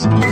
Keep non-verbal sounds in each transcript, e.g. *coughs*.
you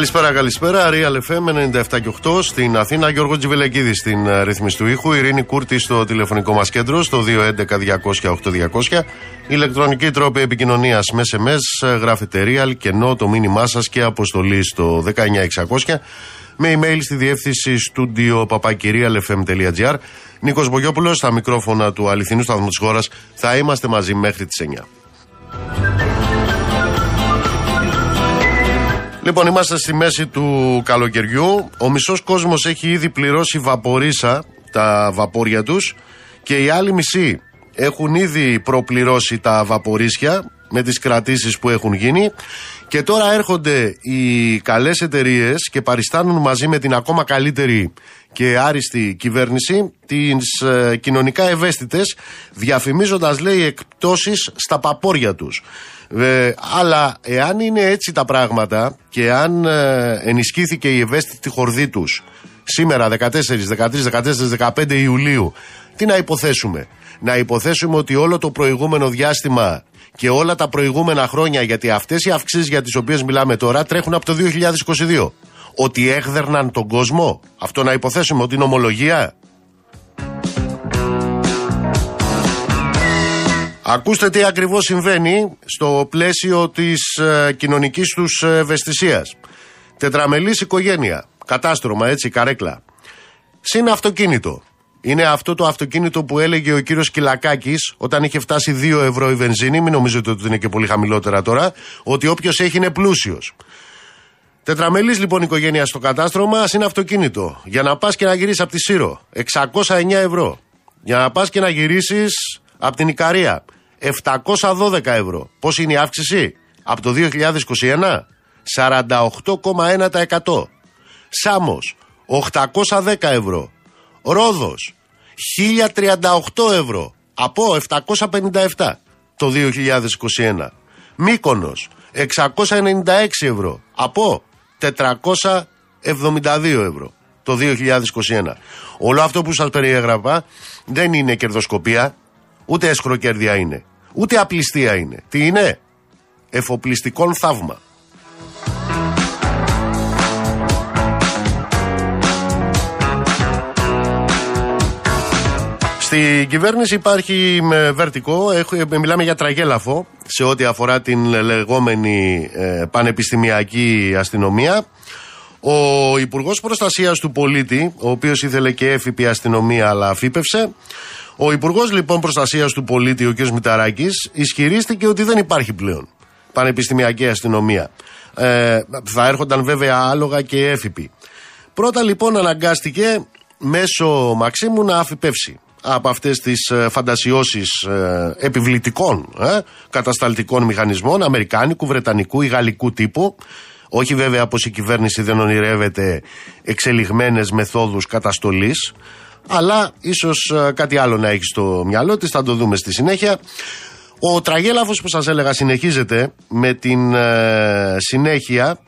Καλησπέρα, καλησπέρα. Real FM 97 και 8 στην Αθήνα. Γιώργο Τζιβελεκίδη στην ε, ρύθμιση του ήχου. Ειρήνη Κούρτη στο τηλεφωνικό μας κέντρο στο 211-200-8200. Ηλεκτρονική τρόπη επικοινωνίας με SMS. Ε, γράφετε Real, κενό το μήνυμά σας και αποστολή στο 19600. Με email στη διεύθυνση studio papakirialfm.gr. Νίκος Μπογιόπουλος στα μικρόφωνα του αληθινού σταθμού της χώρας. Θα είμαστε μαζί μέχρι τις 9. Λοιπόν, είμαστε στη μέση του καλοκαιριού. Ο μισός κόσμος έχει ήδη πληρώσει βαπορίσα τα βαπόρια τους και οι άλλοι μισοί έχουν ήδη προπληρώσει τα βαπορίσια με τις κρατήσεις που έχουν γίνει και τώρα έρχονται οι καλές εταιρείες και παριστάνουν μαζί με την ακόμα καλύτερη και άριστη κυβέρνηση τις ε, κοινωνικά ευαίσθητες διαφημίζοντας λέει εκπτώσεις στα παπόρια τους. Ε, αλλά εάν είναι έτσι τα πράγματα και αν ε, ενισχύθηκε η ευαίσθητη χορδή τους σήμερα 14, 13, 14, 15 Ιουλίου, τι να υποθέσουμε; Να υποθέσουμε ότι όλο το προηγούμενο διάστημα και όλα τα προηγούμενα χρόνια, γιατί αυτές οι αυξήσεις για τις οποίες μιλάμε τώρα τρέχουν από το 2022. Ότι έχδερναν τον κόσμο; Αυτό να υποθέσουμε ότι είναι ομολογία; Ακούστε τι ακριβώς συμβαίνει στο πλαίσιο της ε, κοινωνικής τους ευαισθησίας. Τετραμελής οικογένεια, κατάστρωμα έτσι, καρέκλα. Συν αυτοκίνητο. Είναι αυτό το αυτοκίνητο που έλεγε ο κύριος Κυλακάκης όταν είχε φτάσει 2 ευρώ η βενζίνη, μην νομίζετε ότι είναι και πολύ χαμηλότερα τώρα, ότι όποιος έχει είναι πλούσιος. Τετραμελής λοιπόν οικογένεια στο κατάστρωμα, συν αυτοκίνητο. Για να πας και να γυρίσεις από τη Σύρο, 609 ευρώ. Για να πας και να γυρίσεις από την Ικαρία, 712 ευρώ. Πώς είναι η αύξηση; Από το 2021? 48,1%. Σάμος 810 ευρώ. Ρόδος 1038 ευρώ από 757 το 2021. Μύκονος 696 ευρώ από 472 ευρώ το 2021. Όλο αυτό που σας περιέγραφα δεν είναι κερδοσκοπία, ούτε έσχροκέρδια είναι. Ούτε απληστία είναι. Τι είναι; Εφοπλιστικόν θαύμα. Στην κυβέρνηση υπάρχει με βερτικό, μιλάμε για τραγέλαφο σε ό,τι αφορά την λεγόμενη ε, πανεπιστημιακή αστυνομία. Ο Υπουργός Προστασίας του Πολίτη, ο οποίος ήθελε και έφυπη αστυνομία αλλά αφήπευσε, ο Υπουργός λοιπόν Προστασίας του Πολίτη, ο κ. Μηταράκης, ισχυρίστηκε ότι δεν υπάρχει πλέον πανεπιστημιακή αστυνομία. Ε, θα έρχονταν βέβαια άλογα και έφυποι. Πρώτα λοιπόν αναγκάστηκε μέσω Μαξίμου να αφιπεύσει από αυτές τις ε, φαντασιώσεις ε, επιβλητικών ε, κατασταλτικών μηχανισμών αμερικάνικου, βρετανικού ή γαλλικού τύπου όχι βέβαια πως η κυβέρνηση δεν ονειρεύεται εξελιγμένες μεθόδους καταστολής αλλά ίσως ε, κάτι άλλο να έχεις στο μυαλό της, θα το δούμε στη συνέχεια. Ο τραγέλαφος που σας έλεγα συνεχίζεται με την ε, συνέχεια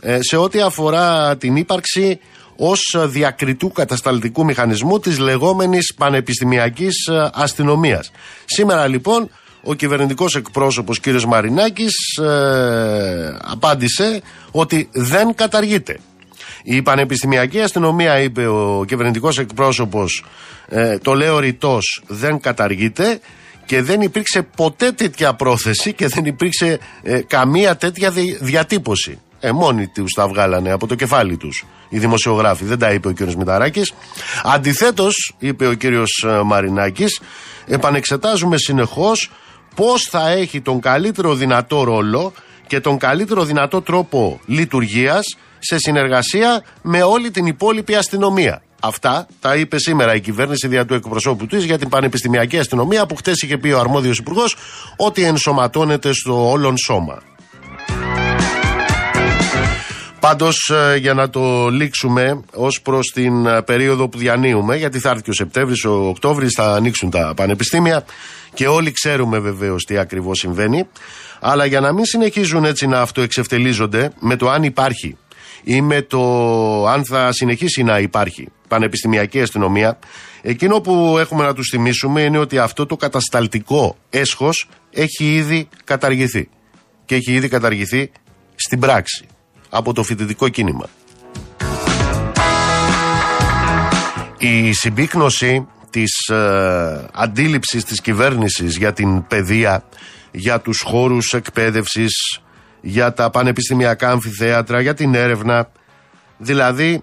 ε, σε ό,τι αφορά την ύπαρξη ως διακριτού κατασταλτικού μηχανισμού της λεγόμενης πανεπιστημιακής αστυνομίας. Σήμερα λοιπόν ο κυβερνητικός εκπρόσωπος κύριος Μαρινάκης απάντησε ότι δεν καταργείται. Η Πανεπιστημιακή Αστυνομία, είπε ο κυβερνητικός εκπρόσωπος, ε, το λέω ρητός, δεν καταργείται και δεν υπήρξε ποτέ τέτοια πρόθεση και δεν υπήρξε ε, καμία τέτοια διατύπωση. Ε, μόνοι τους τα βγάλανε από το κεφάλι τους οι δημοσιογράφοι. Δεν τα είπε ο κύριος Μηταράκης. Αντιθέτως, είπε ο κύριος ε, Μαρινάκης, επανεξετάζουμε συνεχώς πώς θα έχει τον καλύτερο δυνατό ρόλο και τον καλύτερο δυνατό τρόπο λειτουργίας σε συνεργασία με όλη την υπόλοιπη αστυνομία. Αυτά τα είπε σήμερα η κυβέρνηση δια του εκπροσώπου της για την πανεπιστημιακή αστυνομία που χτες είχε πει ο αρμόδιος υπουργός ότι ενσωματώνεται στο όλον σώμα. Πάντως, ε, για να το λήξουμε ως προς την ε, περίοδο που διανύουμε, γιατί θα έρθει και ο Σεπτέμβρης, ο Οκτώβρης, θα ανοίξουν τα πανεπιστήμια και όλοι ξέρουμε βεβαίως τι ακριβώς συμβαίνει. Αλλά για να μην συνεχίζουν έτσι να αυτοεξευτελίζονται με το αν υπάρχει ή με το αν θα συνεχίσει να υπάρχει πανεπιστημιακή αστυνομία, εκείνο που έχουμε να τους θυμίσουμε είναι ότι αυτό το κατασταλτικό έσχος έχει ήδη καταργηθεί. Και έχει ήδη καταργηθεί στην πράξη από το φοιτητικό κίνημα. Η συμπίκνωση της ε, αντίληψης της κυβέρνησης για την παιδεία, για τους χώρους εκπαίδευσης, για τα πανεπιστημιακά αμφιθέατρα, για την έρευνα, δηλαδή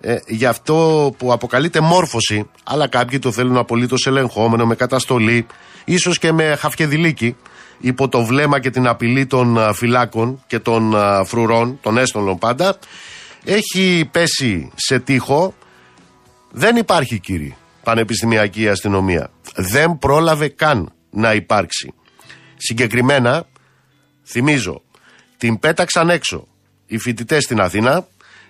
ε, για αυτό που αποκαλείται μόρφωση, αλλά κάποιοι το θέλουν απολύτως ελεγχόμενο, με καταστολή, ίσως και με χαφκεδηλίκη, υπό το βλέμμα και την απειλή των φυλάκων και των φρουρών, των έστολων πάντα, έχει πέσει σε τείχο. Δεν υπάρχει κύριε πανεπιστημιακή αστυνομία. Δεν πρόλαβε καν να υπάρξει. Συγκεκριμένα, θυμίζω, την πέταξαν έξω οι φοιτητές στην Αθήνα,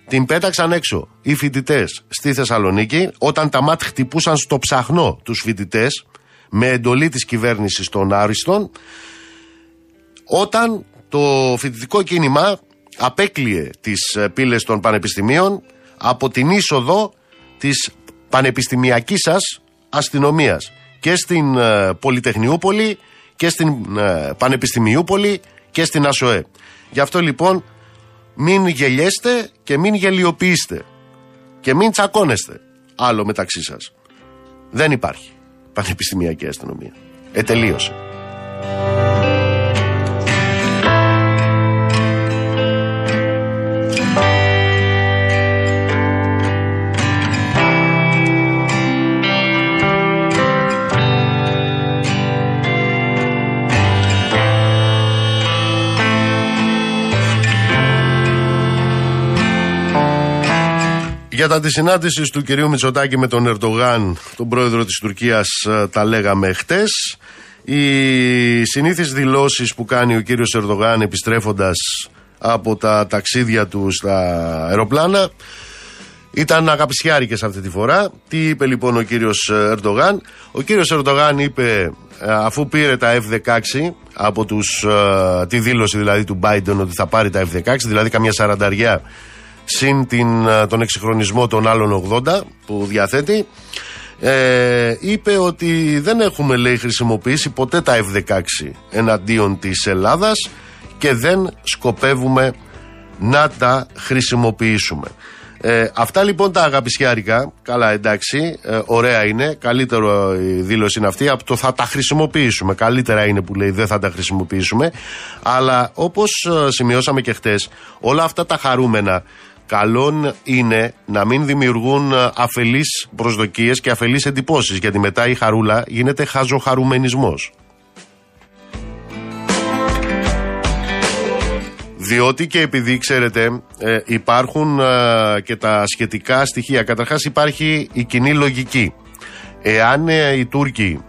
την πέταξαν έξω οι φοιτητές στη Θεσσαλονίκη, όταν τα ΜΑΤ χτυπούσαν στο ψαχνό τους φοιτητές με εντολή της κυβέρνησης των Άριστον όταν το φοιτητικό κίνημα απέκλειε τις ε, πύλες των πανεπιστημίων από την είσοδο της πανεπιστημιακής σας αστυνομίας και στην ε, Πολυτεχνιούπολη και στην ε, Πανεπιστημιούπολη και στην ΑΣΟΕ. Γι' αυτό λοιπόν μην γελιέστε και μην γελιοποιήστε και μην τσακώνεστε άλλο μεταξύ σας. Δεν υπάρχει πανεπιστημιακή αστυνομία. Ετελείωσε. Για τα της συνάντησης του κυρίου Μητσοτάκη με τον Ερντογάν, τον πρόεδρο της Τουρκίας, ε, τα λέγαμε χτες. Οι συνήθεις δηλώσεις που κάνει ο κύριος Ερντογάν επιστρέφοντας από τα ταξίδια του στα αεροπλάνα ήταν αγαπησιάρικες αυτή τη φορά. Τι είπε λοιπόν ο κύριος Ερντογάν; Ο κύριος Ερντογάν είπε ε, αφού πήρε τα F-16 από τους, ε, τη δήλωση δηλαδή του Biden ότι θα πάρει τα F-16 δηλαδή καμιά σαρανταριά συν την, τον εξυγχρονισμό των άλλων 80 που διαθέτει ε, είπε ότι δεν έχουμε λέει χρησιμοποιήσει ποτέ τα F-16 εναντίον της Ελλάδας και δεν σκοπεύουμε να τα χρησιμοποιήσουμε. Ε, αυτά λοιπόν τα αγαπησιάρικα, καλά εντάξει, ε, ωραία είναι, καλύτερο η δήλωση είναι αυτή από το θα τα χρησιμοποιήσουμε. Καλύτερα είναι που λέει δεν θα τα χρησιμοποιήσουμε. Αλλά όπως σημειώσαμε και χτες, όλα αυτά τα χαρούμενα καλό είναι να μην δημιουργούν ε, αφελείς προσδοκίες και αφελείς εντυπώσεις γιατί μετά η χαρούλα γίνεται χαζοχαρουμενισμός. Διότι και επειδή ξέρετε ε, υπάρχουν ε, και τα σχετικά στοιχεία. Καταρχάς υπάρχει η κοινή λογική. Εάν οι Τούρκοι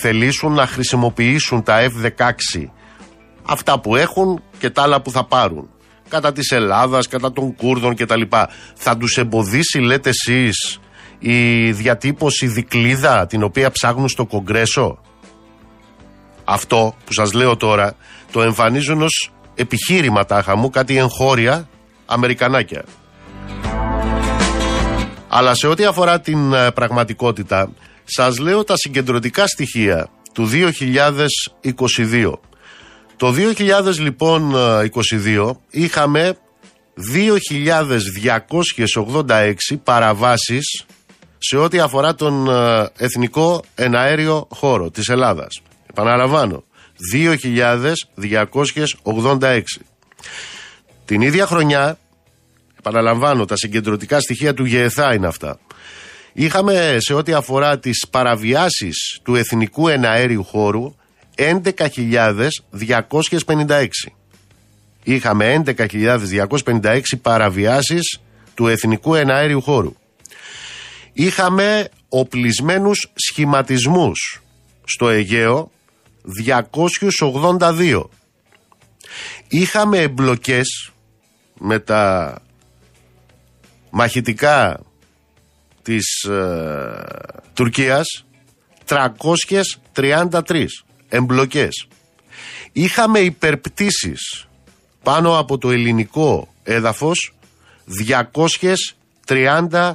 θελήσουν να χρησιμοποιήσουν τα F-16 αυτά που έχουν και τα άλλα που θα πάρουν κατά της Ελλάδας, κατά των Κούρδων κτλ. Θα τους εμποδίσει, λέτε εσείς, η διατύπωση δικλίδα την οποία ψάχνουν στο Κογκρέσο; Αυτό που σας λέω τώρα το εμφανίζουν ως επιχείρημα τάχα μου, κάτι εγχώρια Αμερικανάκια. Αλλά σε ό,τι αφορά την ε, πραγματικότητα, σας λέω τα συγκεντρωτικά στοιχεία του 2022. Το 2000 λοιπόν 22 είχαμε 2.286 παραβάσεις σε ό,τι αφορά τον ε, εθνικό εναέριο χώρο της Ελλάδας. Επαναλαμβάνω, 2.286. Την ίδια χρονιά, επαναλαμβάνω, τα συγκεντρωτικά στοιχεία του ΓΕΘΑ είναι αυτά. Είχαμε σε ό,τι αφορά τις παραβιάσεις του εθνικού εναέριου χώρου 11.256. είχαμε 11.256 παραβιάσεις του εθνικού εναέριου χώρου. Είχαμε οπλισμένους σχηματισμούς στο Αιγαίο 282. Είχαμε εμπλοκές με τα μαχητικά της ε, Τουρκίας 333 εμπλοκές. Είχαμε υπερπτήσεις πάνω από το ελληνικό έδαφος 234.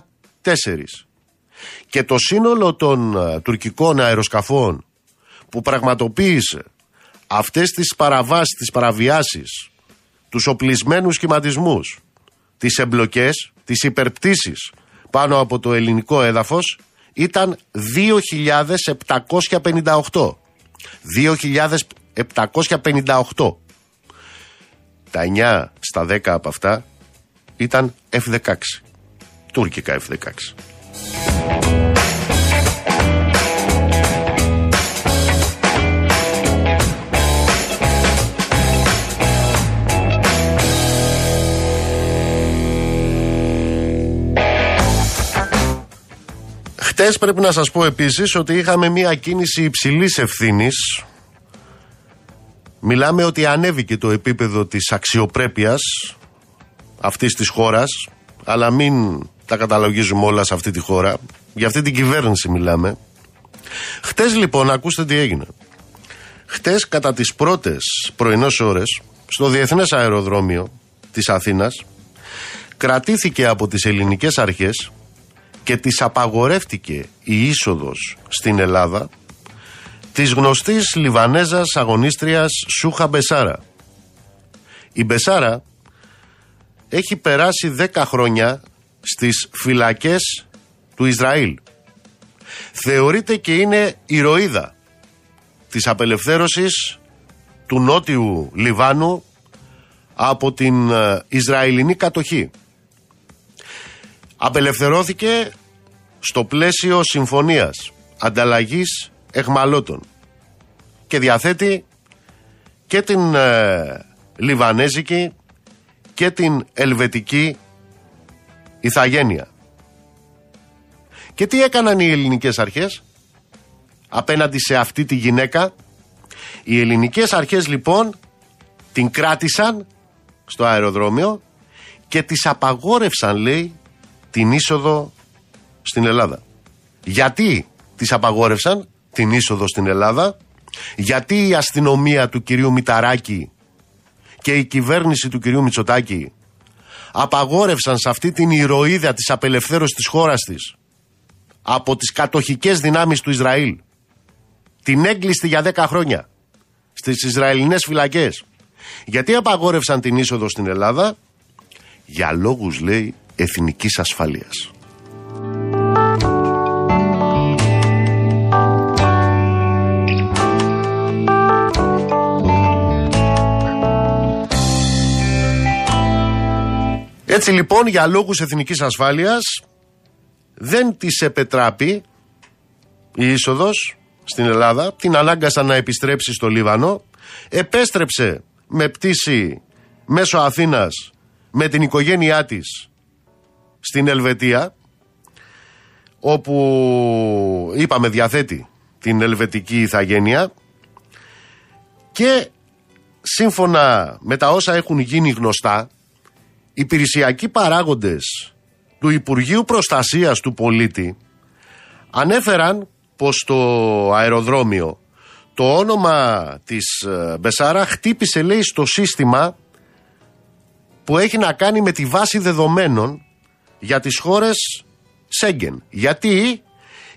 Και το σύνολο των ε, τουρκικών αεροσκαφών που πραγματοποίησε αυτές τις παραβάσεις, τις παραβιάσεις, τους οπλισμένους σχηματισμούς, τις εμπλοκές, τις υπερπτήσεις πάνω από το ελληνικό έδαφος ήταν 2.758. 2.758. Τα 9 στα 10 από αυτά ήταν F-16. Τουρκικά F-16. Χτες πρέπει να σας πω επίσης ότι είχαμε μια κίνηση υψηλής ευθύνης. Μιλάμε ότι ανέβηκε το επίπεδο της αξιοπρέπειας αυτής της χώρας, αλλά μην τα καταλογίζουμε όλα σε αυτή τη χώρα. Για αυτή την κυβέρνηση μιλάμε. Χτες λοιπόν, ακούστε τι έγινε. Χτες κατά τις πρώτες πρωινές ώρες, στο Διεθνές Αεροδρόμιο της Αθήνας, κρατήθηκε από τις ελληνικές αρχές και της απαγορεύτηκε η είσοδος στην Ελλάδα της γνωστής Λιβανέζας αγωνίστριας Σούχα Μπεσάρα. Η Μπεσάρα έχει περάσει 10 χρόνια στις φυλακές του Ισραήλ. Θεωρείται και είναι ηρωίδα της απελευθέρωσης του νότιου Λιβάνου από την ε, Ισραηλινή κατοχή απελευθερώθηκε στο πλαίσιο συμφωνίας ανταλλαγής εχμαλώτων και διαθέτει και την ε, Λιβανέζικη και την Ελβετική ηθαγένεια. Και τι έκαναν οι ελληνικές αρχές απέναντι σε αυτή τη γυναίκα; Οι ελληνικές αρχές λοιπόν την κράτησαν στο αεροδρόμιο και τις απαγόρευσαν λέει την είσοδο στην Ελλάδα. Γιατί τις απαγόρευσαν την είσοδο στην Ελλάδα, γιατί η αστυνομία του κυρίου Μηταράκη και η κυβέρνηση του κυρίου Μητσοτάκη απαγόρευσαν σε αυτή την ηρωίδα της απελευθέρωσης της χώρας της από τις κατοχικές δυνάμεις του Ισραήλ την έγκλειστη για 10 χρόνια στις Ισραηλινές φυλακές γιατί απαγόρευσαν την είσοδο στην Ελλάδα; Για λόγους λέει εθνικής ασφαλείας. Έτσι λοιπόν για λόγους εθνικής ασφάλειας δεν της επετράπει η είσοδος στην Ελλάδα, την ανάγκασαν να επιστρέψει στο Λίβανο, επέστρεψε με πτήση μέσω Αθήνας με την οικογένειά της στην Ελβετία όπου είπαμε διαθέτει την ελβετική ηθαγένεια και σύμφωνα με τα όσα έχουν γίνει γνωστά οι υπηρεσιακοί παράγοντες του Υπουργείου Προστασίας του Πολίτη ανέφεραν πως το αεροδρόμιο το όνομα της ε, Μπεσάρα χτύπησε λέει στο σύστημα που έχει να κάνει με τη βάση δεδομένων για τις χώρες Σέγγεν. Γιατί,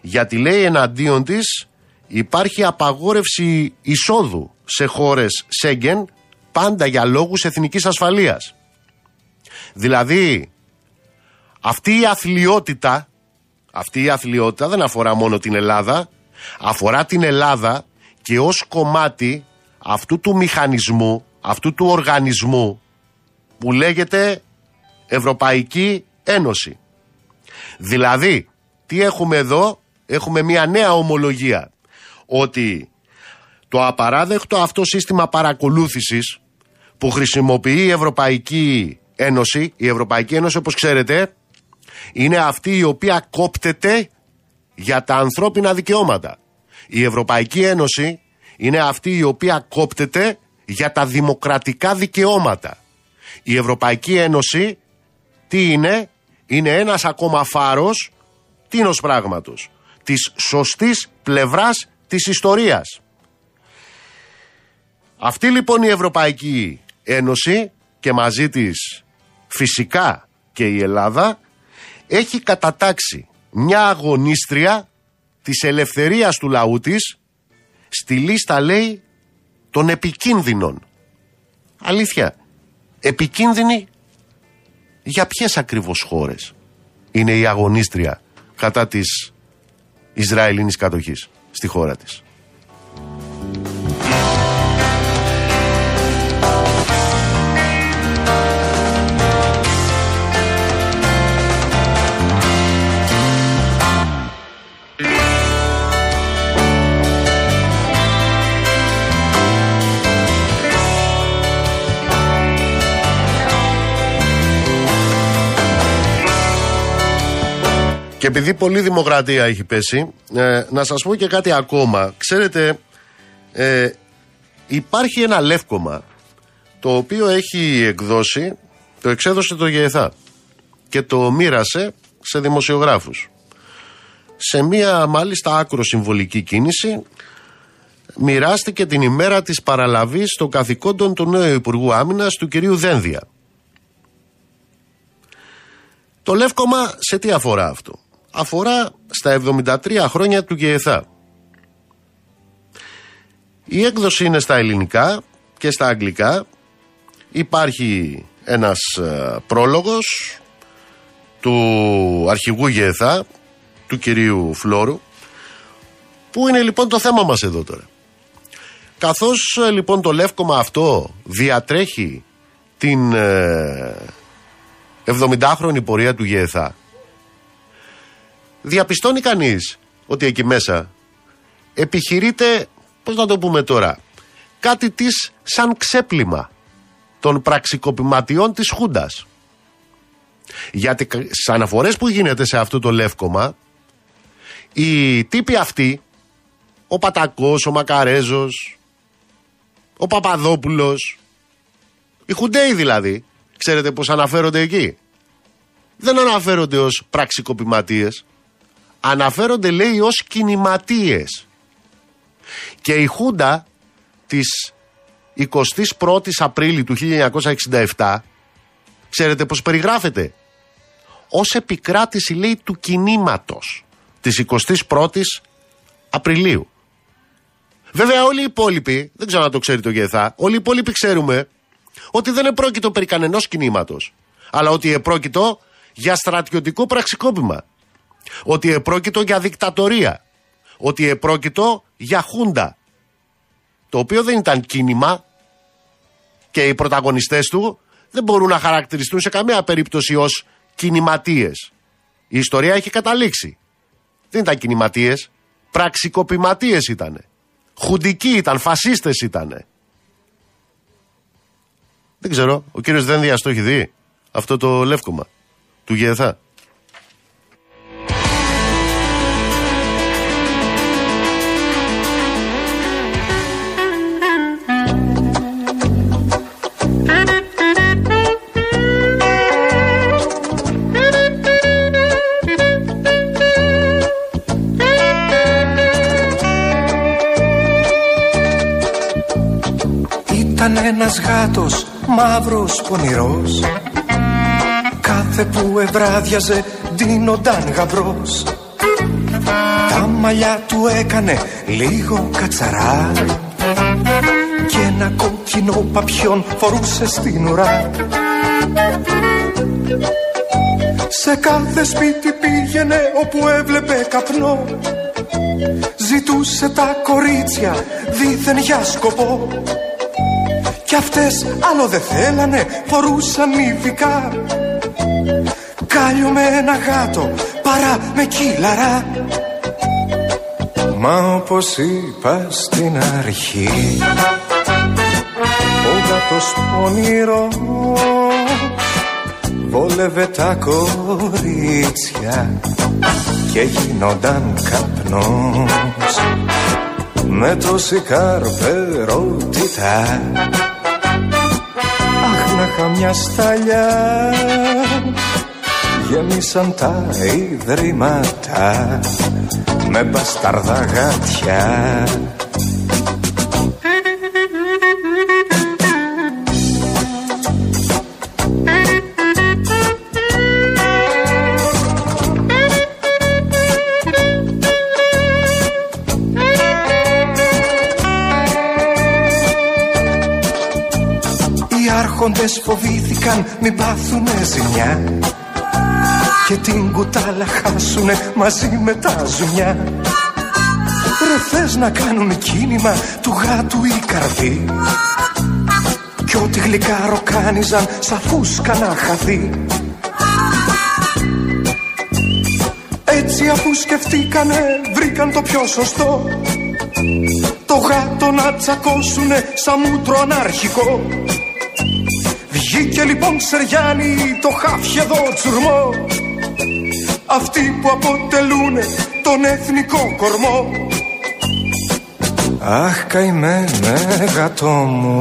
γιατί λέει εναντίον της υπάρχει απαγόρευση εισόδου σε χώρες Σέγγεν πάντα για λόγους εθνικής ασφαλείας. Δηλαδή, αυτή η αθλειότητα, αυτή η αθλειότητα δεν αφορά μόνο την Ελλάδα, αφορά την Ελλάδα και ως κομμάτι αυτού του μηχανισμού, αυτού του οργανισμού που λέγεται Ευρωπαϊκή Ένωση. Δηλαδή, τι έχουμε εδώ, έχουμε μια νέα ομολογία ότι το απαράδεκτο αυτό σύστημα παρακολούθησης που χρησιμοποιεί η Ευρωπαϊκή Ένωση. Η Ευρωπαϊκή Ένωση όπως ξέρετε είναι αυτή η οποία κόπτεται για τα ανθρώπινα δικαιώματα. Η Ευρωπαϊκή Ένωση είναι αυτή η οποία κόπτεται για τα δημοκρατικά δικαιώματα. Η Ευρωπαϊκή Ένωση τι είναι, είναι ένας ακόμα φάρος τίνος πράγματος, της σωστής πλευράς της ιστορίας. Αυτή λοιπόν η Ευρωπαϊκή Ένωση και μαζί της φυσικά και η Ελλάδα έχει κατατάξει μια αγωνίστρια της ελευθερίας του λαού της στη λίστα λέει των επικίνδυνων. Αλήθεια, επικίνδυνη για ποιες ακριβώς χώρες είναι η αγωνίστρια κατά της Ισραηλινής κατοχής στη χώρα της; Και επειδή πολλή δημοκρατία έχει πέσει, ε, να σας πω και κάτι ακόμα. Ξέρετε, ε, υπάρχει ένα λεύκομα το οποίο έχει εκδώσει, το εξέδωσε το ΓΕΘΑ και το μοίρασε σε δημοσιογράφους. Σε μία μάλιστα άκρο συμβολική κίνηση μοιράστηκε την ημέρα της παραλαβής των καθηκόντων του νέου Υπουργού Άμυνας του κυρίου Δένδια. Το λεύκομα σε τι αφορά αυτό; Αφορά στα 73 χρόνια του ΓΕΘΑ. Η έκδοση είναι στα ελληνικά και στα αγγλικά. Υπάρχει ένας ε, πρόλογος του αρχηγού ΓΕΘΑ, του κυρίου Φλόρου, που είναι λοιπόν το θέμα μας εδώ τώρα. Καθώς ε, λοιπόν το λεύκομα αυτό διατρέχει την 70χρονη ε, πορεία του ΓΕΘΑ διαπιστώνει κανείς ότι εκεί μέσα επιχειρείται, πώς να το πούμε τώρα, κάτι της σαν ξέπλυμα των πραξικοπηματιών της Χούντας. Γιατί στι αναφορές που γίνεται σε αυτό το λεύκομα, οι τύποι αυτοί, ο Πατακός, ο Μακαρέζος, ο Παπαδόπουλος, οι Χουντέοι δηλαδή, ξέρετε πώς αναφέρονται εκεί. Δεν αναφέρονται ως πραξικοπηματίες, αναφέρονται λέει ως κινηματίες. Και η Χούντα της 21ης Απρίλη του 1967 ξέρετε πως περιγράφεται; Ως επικράτηση λέει του κινήματος της 21ης Απριλίου. Βέβαια όλοι οι υπόλοιποι, δεν ξέρω αν το ξέρει το ΓΕΘΑ, όλοι οι υπόλοιποι ξέρουμε ότι δεν επρόκειτο περί κανενός κινήματος, αλλά ότι επρόκειτο για στρατιωτικό πραξικόπημα ότι επρόκειτο για δικτατορία, ότι επρόκειτο για χούντα, το οποίο δεν ήταν κίνημα και οι πρωταγωνιστές του δεν μπορούν να χαρακτηριστούν σε καμία περίπτωση ως κινηματίες. Η ιστορία έχει καταλήξει. Δεν ήταν κινηματίες, πραξικοπηματίες ήτανε. Χουντικοί ήταν, φασίστες ήτανε. Δεν ξέρω, ο κύριος Δένδιας το έχει δει; Αυτό το λεύκομα του ΓΕΘΑ. Ένας γάτος μαύρος πονηρός. Κάθε που ευράδιαζε ντύνονταν γαμπρός. Τα μαλλιά του έκανε λίγο κατσαρά. Και ένα κόκκινο παπιόν φορούσε στην ουρά. Σε κάθε σπίτι πήγαινε όπου έβλεπε καπνό. Ζητούσε τα κορίτσια δίθεν για σκοπό κι αυτές άλλο δεν θέλανε, φορούσαν μυφικά Κάλιο με ένα γάτο, παρά με κύλαρα. Μα όπως είπα στην αρχή Ο το πονηρός βόλευε τα κορίτσια και γίνονταν καπνός. Με τόση καρπερότητα Αχ να είχα μια σταλιά. Γέμισαν τα ιδρύματα με μπασταρδά γάτια άρχοντες φοβήθηκαν μην πάθουνε ζημιά. Και την κουτάλα χάσουνε μαζί με τα ζουμιά. Ρε θες να κάνουν κίνημα του γάτου η καρδί κι ό,τι γλυκά ροκάνιζαν σαν φούσκα να χαθεί. Έτσι αφού σκεφτήκανε βρήκαν το πιο σωστό. Το γάτο να τσακώσουνε σαν μούτρο ανάρχικο Βγήκε λοιπόν Ξεριάννη το χάφιεδο τσουρμό. Αυτοί που αποτελούν τον εθνικό κορμό. Αχ καημένε γατό μου.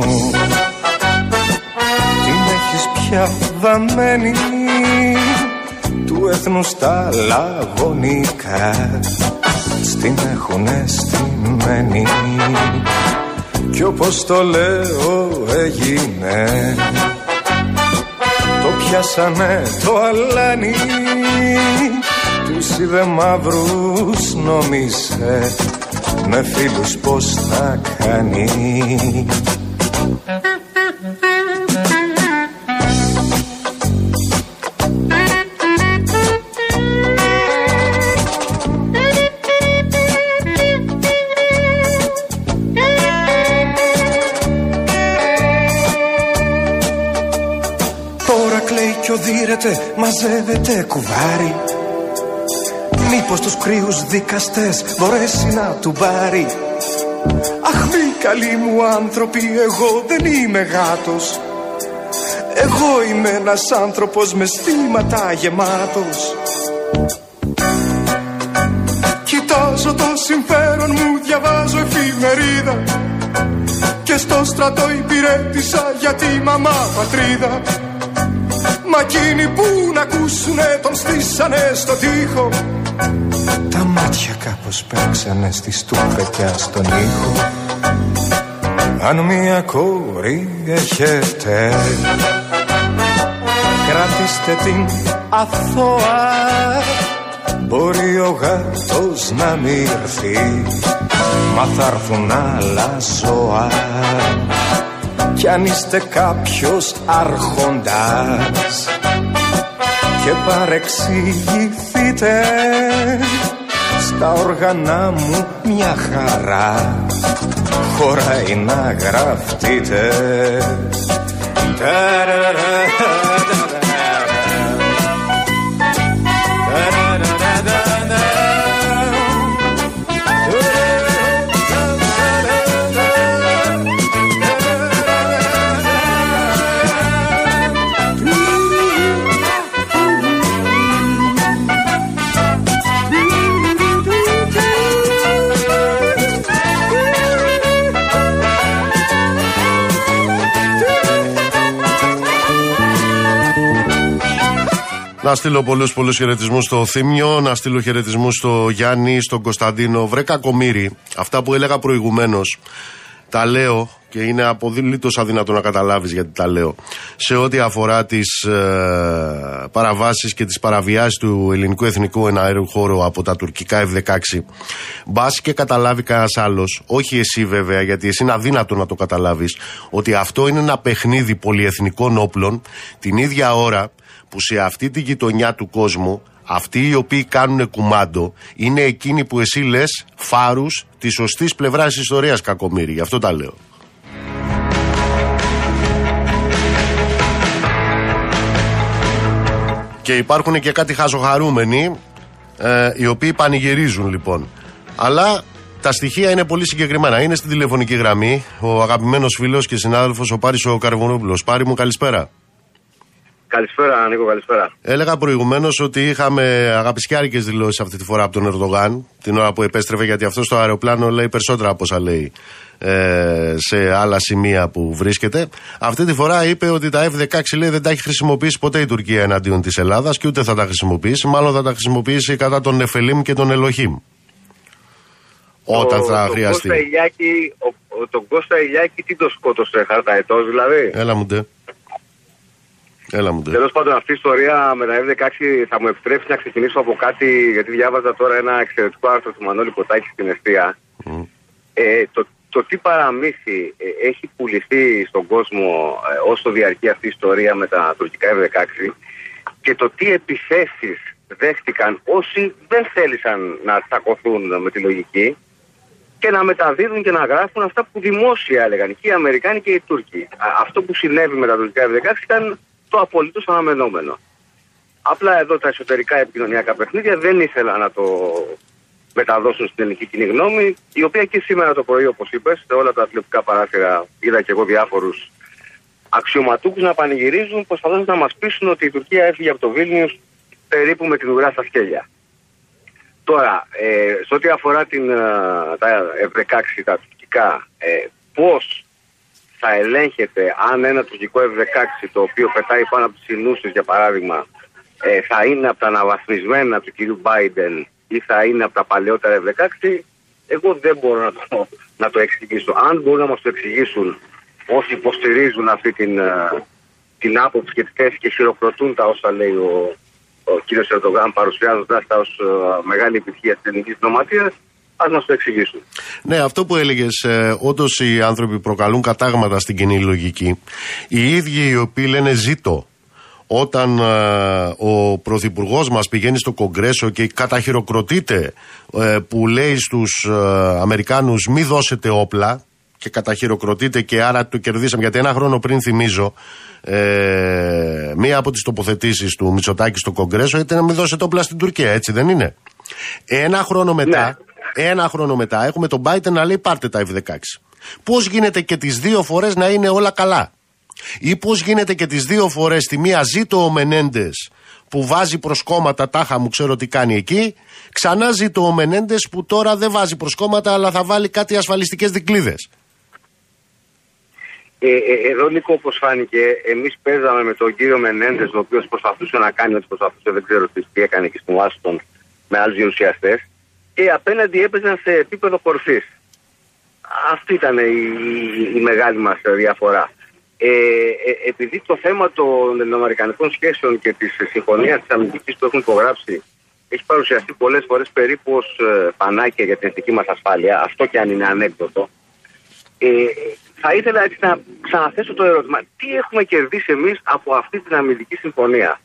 Την έχεις πια βαμμένη Του έθνους τα λαγωνικά. Στην έχουνε στημένη. Κι όπως το λέω έγινε πιάσανε το αλάνι. Τους είδε μαύρους νόμισε Με φίλους πως θα κάνει μαζεύεται κουβάρι. Μήπως τους κρύους δικαστές μπορέσει να του πάρει. Αχ μη καλοί μου άνθρωποι εγώ δεν είμαι γάτος. Εγώ είμαι ένας άνθρωπος με στήματα γεμάτος. Κοιτάζω το συμφέρον μου, διαβάζω εφημερίδα. Και στο στρατό υπηρέτησα για τη μαμά πατρίδα Μα εκείνοι που να ακούσουνε τον στήσανε στο τοίχο. Τα μάτια κάπως παίξανε στη στούπεκια στον ήχο. Αν μια κόρη έχετε Κρατήστε την αθώα. Μπορεί ο γάτος να μυρθεί Μα θα έρθουν άλλα ζώα κι αν είστε κάποιος άρχοντας και παρεξηγηθείτε στα όργανα μου μια χαρά. Χωράει να γραφτείτε Να στείλω πολλούς πολλούς χαιρετισμούς στο Θήμιο, να στείλω χαιρετισμούς στο Γιάννη, στον Κωνσταντίνο. Βρε κακομύρι, αυτά που έλεγα προηγουμένως. Τα λέω και είναι αποδήλητο αδύνατο να καταλάβεις γιατί τα λέω. Σε ό,τι αφορά τις ε, παραβάσεις και τις παραβιάσεις του ελληνικού εθνικού εναέριου χώρου από τα τουρκικά F-16. Μπας και καταλάβει κανένας άλλος, όχι εσύ βέβαια, γιατί εσύ είναι αδύνατο να το καταλάβεις, ότι αυτό είναι ένα παιχνίδι πολυεθνικών όπλων την ίδια ώρα που σε αυτή τη γειτονιά του κόσμου αυτοί οι οποίοι κάνουν κουμάντο είναι εκείνοι που εσύ λες φάρους της σωστής πλευράς της ιστορίας κακομύρη. Γι' αυτό τα λέω. Και υπάρχουν και κάτι χαζοχαρούμενοι ε, οι οποίοι πανηγυρίζουν λοιπόν. Αλλά Τα στοιχεία είναι πολύ συγκεκριμένα. Είναι στην τηλεφωνική γραμμή ο αγαπημένος φίλος και συνάδελφος ο Πάρης ο Καρβουνόπουλος. Πάρη μου, καλησπέρα. Καλησπέρα, Νίκο, καλησπέρα. Έλεγα προηγουμένως ότι είχαμε αγαπησιάρικε δηλώσεις αυτή τη φορά από τον Ερντογάν, την ώρα που επέστρεφε, γιατί αυτό στο αεροπλάνο λέει περισσότερα από όσα λέει ε, σε άλλα σημεία που βρίσκεται. Αυτή τη φορά είπε ότι τα F-16 λέει δεν τα έχει χρησιμοποιήσει ποτέ η Τουρκία εναντίον της Ελλάδας και ούτε θα τα χρησιμοποιήσει. Μάλλον θα τα χρησιμοποιήσει κατά τον Νεφελίμ και τον Ελοχήμ. Όταν θα χρειαστεί. τον Κώστα Ηλιάκη τι το σκότωσε, χαρταετός δηλαδή; Έλα μου ντε. Έλα μου Τέλος πάντων, αυτή η ιστορία με τα F16 θα μου επιτρέψει να ξεκινήσω από κάτι, γιατί διάβαζα τώρα ένα εξαιρετικό άρθρο του Μανώλη Ποτάκη στην Εστία. Mm. Ε, το, το τι παραμύθι ε, έχει πουληθεί στον κόσμο ε, όσο διαρκεί αυτή η ιστορία με τα τουρκικά F16 και το τι επιθέσεις δέχτηκαν όσοι δεν θέλησαν να τσακωθούν με τη λογική και να μεταδίδουν και να γράφουν αυτά που δημόσια έλεγαν και οι Αμερικάνοι και οι Τούρκοι. Αυτό που συνέβη με τα τουρκικά F16 ήταν το απολύτως αναμενόμενο. Απλά εδώ τα εσωτερικά επικοινωνιακά παιχνίδια δεν ήθελα να το μεταδώσουν στην ελληνική κοινή γνώμη, η οποία και σήμερα το πρωί, όπως είπες, σε όλα τα τηλεοπτικά παράθυρα είδα και εγώ διάφορους αξιωματούχους να πανηγυρίζουν, προσπαθώντας να μας πείσουν ότι η Τουρκία έφυγε από το Βίλνιους περίπου με την ουρά στα σκέλια. Τώρα, ε, σε ό,τι αφορά την, ε, τα F-16, τα τουρκικά, ε, πώς θα ελέγχεται αν ένα τουρκικό F-16 το οποίο πετάει πάνω από τις συνούσες για παράδειγμα ε, θα είναι από τα αναβαθμισμένα του κυρίου Biden ή θα είναι από τα παλαιότερα F-16 εγώ δεν μπορώ να το, να το εξηγήσω. Αν μπορούν να μας το εξηγήσουν όσοι υποστηρίζουν αυτή την, ε, την άποψη και τη θέση και χειροκροτούν τα όσα λέει ο, ο κύριος Ερντογάν παρουσιάζοντας τα ως uh, μεγάλη επιτυχία της ελληνικής νοματίας ας μας το εξηγήσουν. Ναι, αυτό που έλεγες, ε, όντως οι άνθρωποι προκαλούν κατάγματα στην κοινή λογική. Οι ίδιοι οι οποίοι λένε ζήτω όταν ε, ο Πρωθυπουργός μας πηγαίνει στο Κογκρέσο και καταχειροκροτείται ε, που λέει στους ε, Αμερικάνους μη δώσετε όπλα και καταχειροκροτείται και άρα το κερδίσαμε γιατί ένα χρόνο πριν θυμίζω ε, μία από τις τοποθετήσεις του Μητσοτάκη στο Κογκρέσο ήταν να μην δώσετε όπλα στην Τουρκία έτσι δεν είναι; Ένα χρόνο μετά ναι. Ένα χρόνο μετά έχουμε τον Biden να λέει πάρτε τα F-16. Πώς γίνεται και τις δύο φορές να είναι όλα καλά; Ή πώς γίνεται και τις δύο φορές τη μία ζήτω ο Μενέντες που βάζει προσκόμματα, τάχα μου ξέρω τι κάνει εκεί. Ξανά ζήτω ο Μενέντες που τώρα δεν βάζει προσκόμματα αλλά θα βάλει κάτι ασφαλιστικές δικλείδε. Ε, ε, εδώ Νίκο όπως φάνηκε εμείς παίζαμε με τον κύριο Μενέντες ο οποίος προσπαθούσε να κάνει ό,τι προσπαθούσε δεν ξέρω τι έκανε και στην Ουάσιγκτον με άλλους γερουσιαστές και απέναντι έπαιζαν σε επίπεδο κορφής. Αυτή ήταν η, η, μεγάλη μας διαφορά. Ε, ε, επειδή το θέμα των Αμερικανικών σχέσεων και της συμφωνίας της αμυντικής που έχουν υπογράψει έχει παρουσιαστεί πολλές φορές περίπου ως ε, πανάκια για την εθνική μας ασφάλεια, αυτό και αν είναι ανέκδοτο, ε, θα ήθελα έτσι να ξαναθέσω το ερώτημα. Τι έχουμε κερδίσει εμείς από αυτή την αμυντική συμφωνία;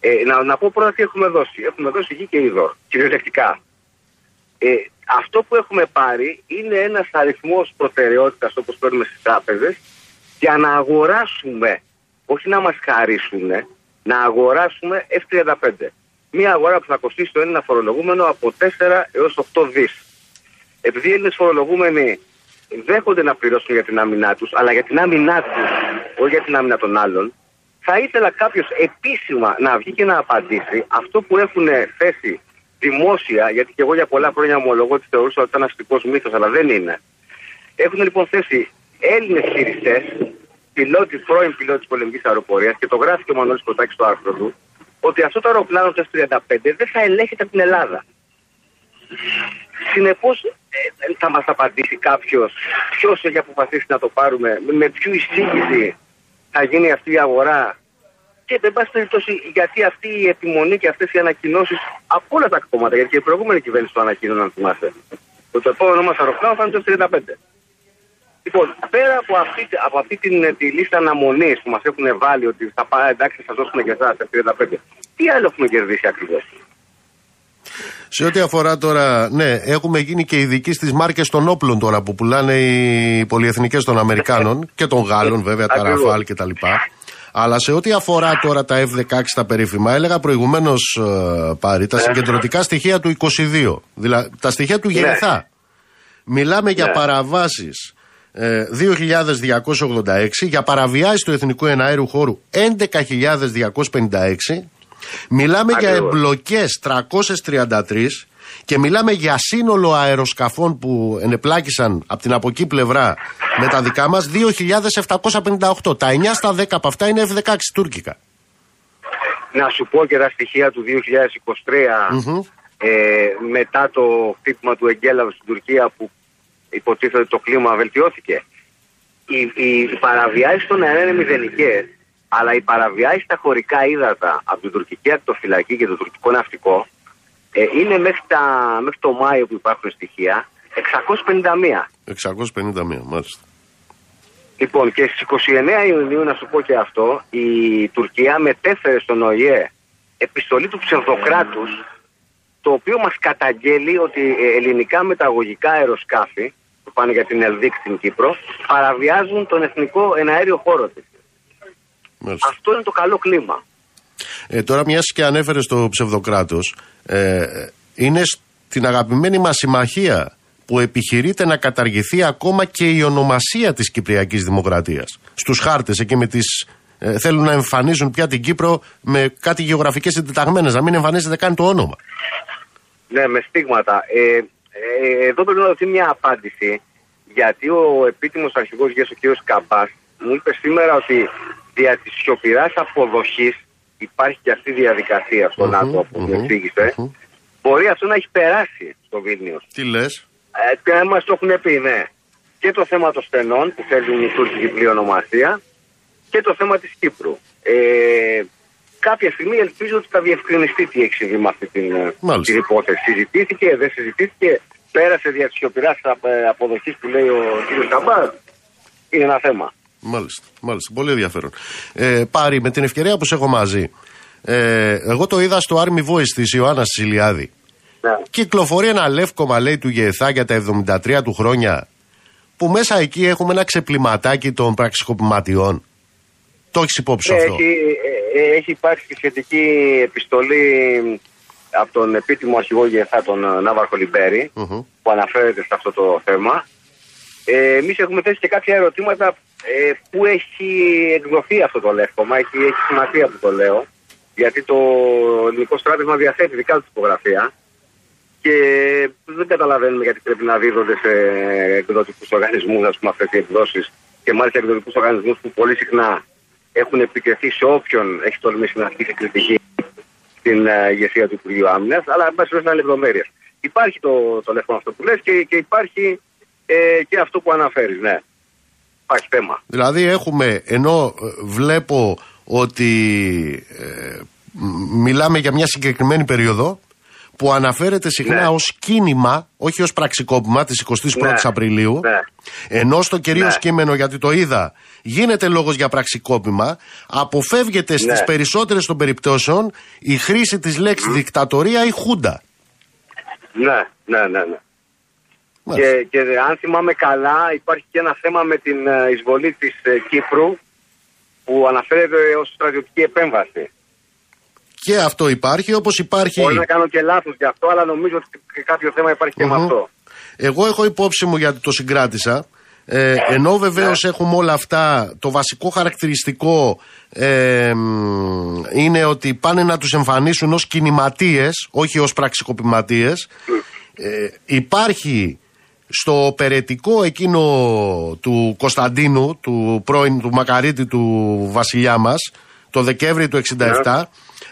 Ε, να, να πω πρώτα τι έχουμε δώσει. Έχουμε δώσει γη και είδωρ, κυριολεκτικά. Ε, αυτό που έχουμε πάρει είναι ένας αριθμός προτεραιότητας όπως παίρνουμε στις τράπεζες για να αγοράσουμε, όχι να μας χαρίσουν, να αγοράσουμε F35. Μια αγορά που θα κοστίσει το ένα φορολογούμενο από 4 έως 8 δις. Επειδή οι Έλληνες φορολογούμενοι δέχονται να πληρώσουν για την άμυνά τους, αλλά για την άμυνά τους, όχι για την άμυνα των άλλων, θα ήθελα κάποιος επίσημα να βγει και να απαντήσει αυτό που έχουν θέσει δημόσια, γιατί και εγώ για πολλά χρόνια ομολογώ ότι θεωρούσα ότι ήταν αστικό μύθος, αλλά δεν είναι. Έχουν λοιπόν θέσει Έλληνες χειριστές, πιλότοι, πρώην πιλότη πολεμικής αεροπορίας, και το γράφει και ο Μανώλης Κοτάκης στο άρθρο του, ότι αυτό το αεροπλάνο του F-35 δεν θα ελέγχεται από την Ελλάδα. Συνεπώς, ε, θα μας απαντήσει κάποιος ποιος έχει αποφασίσει να το πάρουμε, με ποιο εισήγηση θα γίνει αυτή η αγορά και δεν πάση περιπτώσει γιατί αυτή η επιμονή και αυτές οι ανακοινώσεις από όλα τα κόμματα, γιατί και η προηγούμενη κυβέρνηση το ανακοίνωνε, αν θυμάστε. Το, το επόμενο μα αεροπλάνο θα είναι το 35. Λοιπόν, πέρα από αυτή, από αυτή την, τη λίστα αναμονής που μας έχουν βάλει ότι θα πάει εντάξει, θα δώσουμε και εσάς 35, τι άλλο έχουμε κερδίσει ακριβώς; Σε ό,τι αφορά τώρα, ναι, έχουμε γίνει και ειδικοί στις μάρκες των όπλων τώρα που πουλάνε οι πολυεθνικές των Αμερικάνων και των Γάλλων, βέβαια, τα Ραφάλ κτλ. Αλλά σε ό,τι αφορά τώρα τα F-16 τα περίφημα, έλεγα προηγουμένως ε, πάρει τα συγκεντρωτικά στοιχεία του 22. Δηλαδή τα στοιχεία του ναι. γενιθά. Μιλάμε για Ναι. παραβάσεις ε, 2.286, για παραβιάσεις του εθνικού εναέριου χώρου 11.256, μιλάμε για Ακριβώς. εμπλοκές 333 και μιλάμε για σύνολο αεροσκαφών που ενεπλάκησαν από την από εκεί πλευρά με τα δικά μας 2.758. Τα 9 στα 10 από αυτά είναι F-16 τουρκικά. Να σου πω και τα στοιχεία του 2023 Μμμ. ε, μετά το χτύπημα του Εγκέλαβου στην Τουρκία που υποτίθεται το κλίμα βελτιώθηκε. Οι, οι παραβιάσεις των αερίων είναι μηδενικές, αλλά οι παραβιάσεις στα χωρικά ύδατα από την τουρκική ακτοφυλακή και το τουρκικό ναυτικό ε, είναι μέχρι, τα, μέχρι το Μάιο που υπάρχουν στοιχεία 651. 651, μάλιστα. Λοιπόν, και στις 29 Ιουνίου, να σου πω και αυτό, η Τουρκία μετέφερε στον ΟΗΕ επιστολή του ψευδοκράτους, το οποίο μας καταγγέλει ότι ε, ελληνικά μεταγωγικά αεροσκάφη, που πάνε για την Ελδίκ στην Κύπρο, παραβιάζουν τον εθνικό εναέριο χώρο της. μάλιστα. Αυτό είναι το καλό κλίμα. Ε, τώρα, μιας και ανέφερες το ψευδοκράτος, ε, είναι στην αγαπημένη μας συμμαχία που επιχειρείται να καταργηθεί ακόμα και η ονομασία της Κυπριακής Δημοκρατίας. Στους χάρτες εκεί με τις... ε, θέλουν να εμφανίζουν πια την Κύπρο με κάτι γεωγραφικές συντεταγμένες, να μην εμφανίζεται καν το όνομα. Ναι, με στίγματα. Ε, ε, εδώ πρέπει να δοθεί μια απάντηση, γιατί ο επίτιμος αρχηγός ΓΕΣ, ο κ. Καμπάς, μου είπε σήμερα ότι δια της σιωπηράς αποδοχής υπάρχει και αυτή η διαδικασία στο Μμμ, ΝΑΤΟ που μου μμμ, εξήγησε. μμμ. Μπορεί αυτό να έχει περάσει στο Βίλνιος. Τι λες; Ε, και μας το έχουν πει, ναι. Και το θέμα των στενών που θέλουν η τουρκική πλειονομασία και το θέμα της Κύπρου. Ε, κάποια στιγμή ελπίζω ότι θα διευκρινιστεί τι έχει συμβεί με αυτή την, ε, Μάλιστα. την υπόθεση. Συζητήθηκε, δεν συζητήθηκε, πέρασε δια της σιωπηράς απ- αποδοχής που λέει ο κ. Καμπάρ. Είναι ένα θέμα. Μάλιστα, μάλιστα. Πολύ ενδιαφέρον. Ε, Πάρη, με την ευκαιρία που σε έχω μαζί, ε, εγώ το είδα στο Army Voice της Ιωάννας Σιλιάδη. Ναι. Κυκλοφορεί ένα λεύκομα, λέει, του ΓΕΘΑ για τα 73 του χρόνια, που μέσα εκεί έχουμε ένα ξεπληματάκι των πραξικοπηματιών. Το έχεις υπόψη Ναι, αυτό; έχει, ε, ε, έχει υπάρξει και σχετική επιστολή από τον επίτιμο αρχηγό ΓΕΘΑ, τον ε, Ναύαρχο Λιμπέρη, Μμμ. που αναφέρεται σε αυτό το θέμα. Ε, Εμείς έχουμε θέσει και κάποια ερωτήματα ε, που έχει εκδοθεί αυτό το λεύκομα. Έχει, έχει σημασία που το λέω. Γιατί το ελληνικό στράτευμα διαθέτει δικά τους τυπογραφία. Και δεν καταλαβαίνουμε γιατί πρέπει να δίδονται σε εκδοτικούς οργανισμούς αυτές οι εκδόσεις. Και μάλιστα εκδοτικούς οργανισμούς που πολύ συχνά έχουν επιτεθεί σε όποιον έχει τολμήσει να ασκήσει κριτική στην ε, ηγεσία του Υπουργείου Άμυνας. Αλλά, εν πάση περιπτώσει, είναι λεπτομέρειε. Υπάρχει το, το λεύκομα αυτό που λες και, και υπάρχει ε, και αυτό που αναφέρεις. Ναι. Υπάρχει θέμα. Δηλαδή έχουμε, ενώ ε, βλέπω ότι ε, μ- μιλάμε για μια συγκεκριμένη περίοδο που αναφέρεται συχνά Ναι. ως κίνημα, όχι ως πραξικόπημα της 21ης Ναι. Απριλίου, Ναι. ενώ στο κυρίως Ναι. κείμενο, γιατί το είδα, γίνεται λόγος για πραξικόπημα, αποφεύγεται στις Ναι. περισσότερες των περιπτώσεων η χρήση της λέξης δικτατορία ή χούντα. Ναι, ναι, ναι. ναι. Μάλιστα. Και, και αν θυμάμαι καλά, υπάρχει και ένα θέμα με την ε, εισβολή της ε, Κύπρου που αναφέρεται ως στρατιωτική επέμβαση. Και αυτό υπάρχει, όπως υπάρχει... Μπορεί να κάνω και λάθος γι' αυτό, αλλά νομίζω ότι και κάποιο θέμα υπάρχει και με Μμμ. αυτό. Εγώ έχω υπόψη μου γιατί το συγκράτησα. Ε, ενώ βεβαίως έχουμε όλα αυτά, το βασικό χαρακτηριστικό ε, μ, είναι ότι πάνε να τους εμφανίσουν ως κινηματίες, όχι ως πραξικοπηματίες. Ε, υπάρχει στο περαιτικό εκείνο του Κωνσταντίνου, του πρώην του Μακαρίτη του βασιλιά μας, το Δεκέμβρη του 67,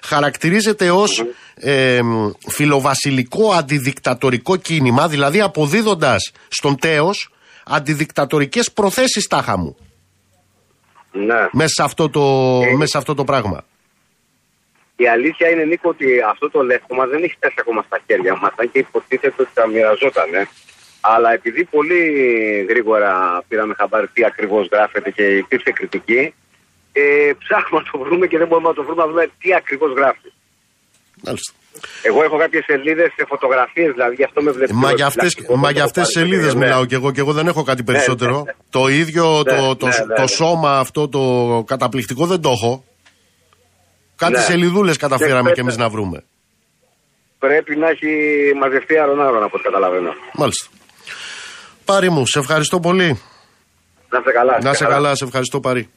χαρακτηρίζεται ως ε, μ, φιλοβασιλικό αντιδικτατορικό κίνημα, δηλαδή αποδίδοντας στον τέος αντιδικτατορικές προθέσεις τάχα μου Ναι. μέσα σε αυτό το, μέσα σε αυτό το πράγμα. Η αλήθεια είναι, Νίκο, ότι αυτό το λεύκομα δεν έχει φτάσει ακόμα στα χέρια μας, αν και υποτίθεται ότι θα μοιραζόταν. Αλλά επειδή πολύ γρήγορα πήραμε χαμπάρι τι ακριβώς γράφεται και υπήρξε κριτική, ε, ψάχνουμε να το βρούμε και δεν μπορούμε να το βρούμε να δούμε τι ακριβώς γράφει. Μάλιστα. Εγώ έχω κάποιες σελίδες σε φωτογραφίες, δηλαδή γι' αυτό με βλέπει. Μα για αυτές, μα για αυτές τις σελίδες μιλάω και εγώ και εγώ δεν έχω κάτι περισσότερο. ναι. Το ίδιο το, Ναι, το, ναι, το ναι, ναι. σώμα αυτό το καταπληκτικό δεν το έχω. Κάτι Ναι. σελιδούλες καταφέραμε Και κι εμείς να βρούμε. Πρέπει να έχει μαζευτεί αρωνάρων από ό,τι καταλαβαίνω. Μάλιστα. Πάρη μου, σε ευχαριστώ πολύ. Να σε καλά. Να σε καλά, σε ευχαριστώ Πάρη.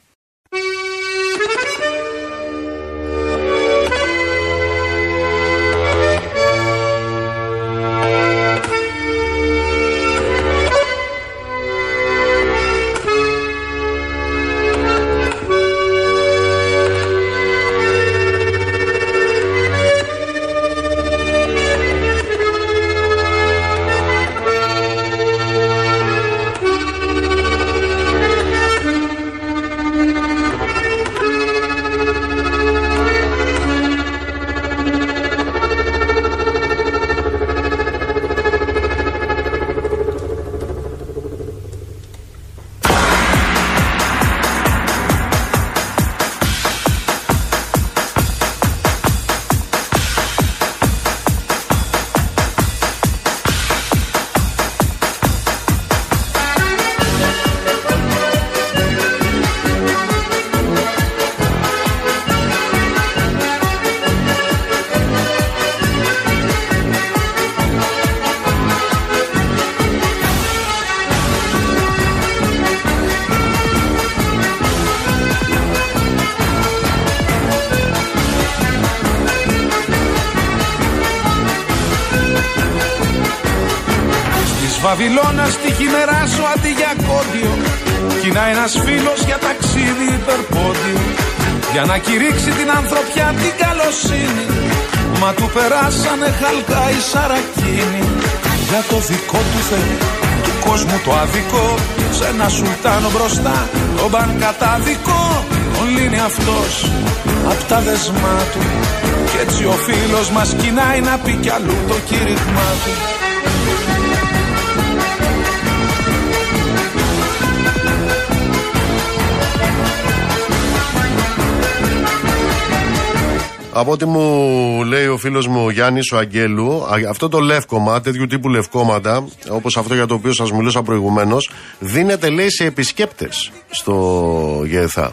Στη χειμερά σου αντί για κόντιο. Κοινά ένας φίλος για ταξίδι υπερπόντιο. Για να κηρύξει την ανθρωπιά την καλοσύνη. Μα του περάσανε χαλκά οι σαρακίνοι Για το δικό του Θεό του κόσμου το αδικό. Σε ένα σουλτάνο μπροστά τον μπαν κατάδικο Τον λύνει αυτός απ' τα δεσμά του. Κι έτσι ο φίλος μας κοινάει να πει κι αλλού το κήρυγμά του Από ό,τι μου λέει ο φίλος μου ο Γιάννης ο Αγγέλου, αυτό το λεύκομα, τέτοιου τύπου λευκόματα, όπως αυτό για το οποίο σας μιλούσα προηγουμένως, δίνεται λέει σε επισκέπτες στο ΓΕΘΑ.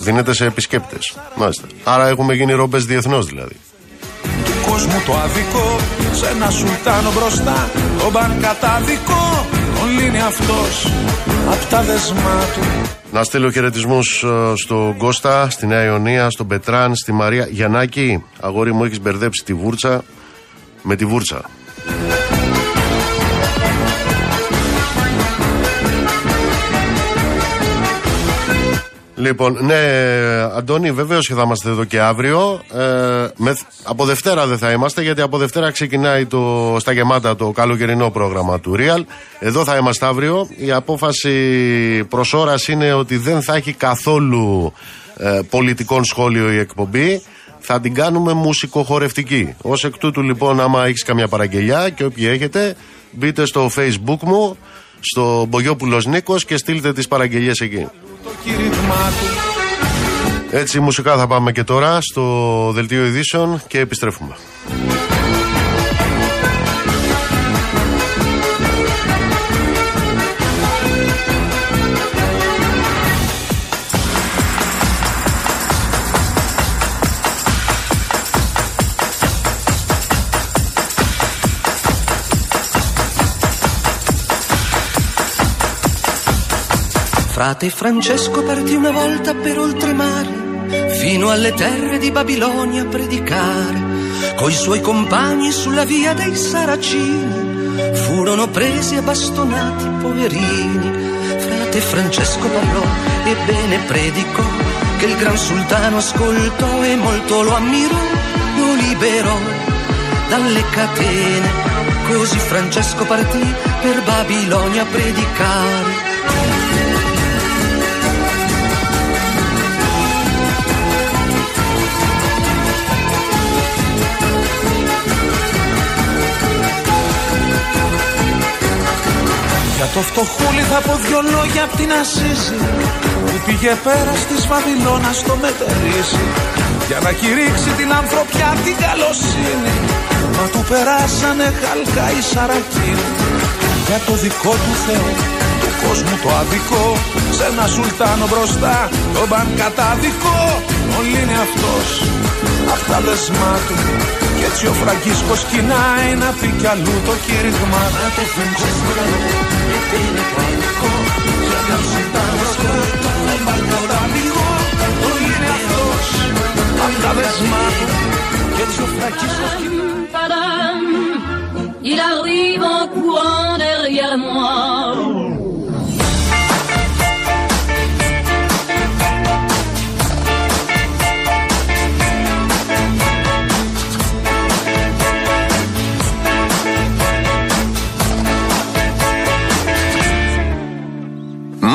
Δίνεται σε επισκέπτες. Μάλιστα. Άρα έχουμε γίνει ρόμπες διεθνώς δηλαδή. Του κόσμου το αδικό, σε ένα σουλτάνο μπροστά, τον μπαν κατάδικο, τον λύνει αυτός απ' τα δεσμά του. Να στείλω χαιρετισμούς ε, στον Κώστα, στη Νέα Ιωνία, στον Πετράν, στη Μαρία Γιαννάκη. Αγόρι μου, έχεις μπερδέψει τη βούρτσα με τη βούρτσα. Λοιπόν, ναι, Αντώνη, βεβαίως και θα είμαστε εδώ και αύριο. Ε, με, από Δευτέρα δεν θα είμαστε, γιατί από Δευτέρα ξεκινάει το, στα γεμάτα το καλοκαιρινό πρόγραμμα του Real. Εδώ θα είμαστε αύριο. Η απόφαση προς ώρας είναι ότι δεν θα έχει καθόλου ε, πολιτικών σχόλιο η εκπομπή. Θα την κάνουμε μουσικοχορευτική. Ω εκ τούτου, λοιπόν, άμα έχεις καμιά παραγγελιά και όποιοι έχετε, μπείτε στο facebook μου, στο Μπογιόπουλος Νίκος και στείλτε τις παραγγελίες εκεί. Έτσι μουσικά θα πάμε και τώρα στο δελτίο ειδήσεων και επιστρέφουμε. Frate Francesco partì una volta per oltremare, fino alle terre di Babilonia a predicare, coi suoi compagni sulla via dei Saracini, furono presi a bastonati poverini. Frate Francesco parlò e bene predicò, che il gran sultano ascoltò e molto lo ammirò, lo liberò dalle catene. Così Francesco partì per Babilonia a predicare. Για το φτωχούλι θα πω δυο λόγια απ' την Ασίση Που πήγε πέρα στη Βαβυλώνας στο μετερίσι Για να κηρύξει την ανθρωπιά την καλοσύνη Μα του περάσανε χαλκά οι σαρακίνοι Για το δικό του Θεό του κόσμου το αδικό Σε ένα σουλτάνο μπροστά τον μπαν κατάδικο Όλοι είναι αυτός Αυτά δεσμά του Κι έτσι ο Φραγκίσκος κοινάει να πει κι αλλού το κήρυγμα. Il arrive en courant derrière moi.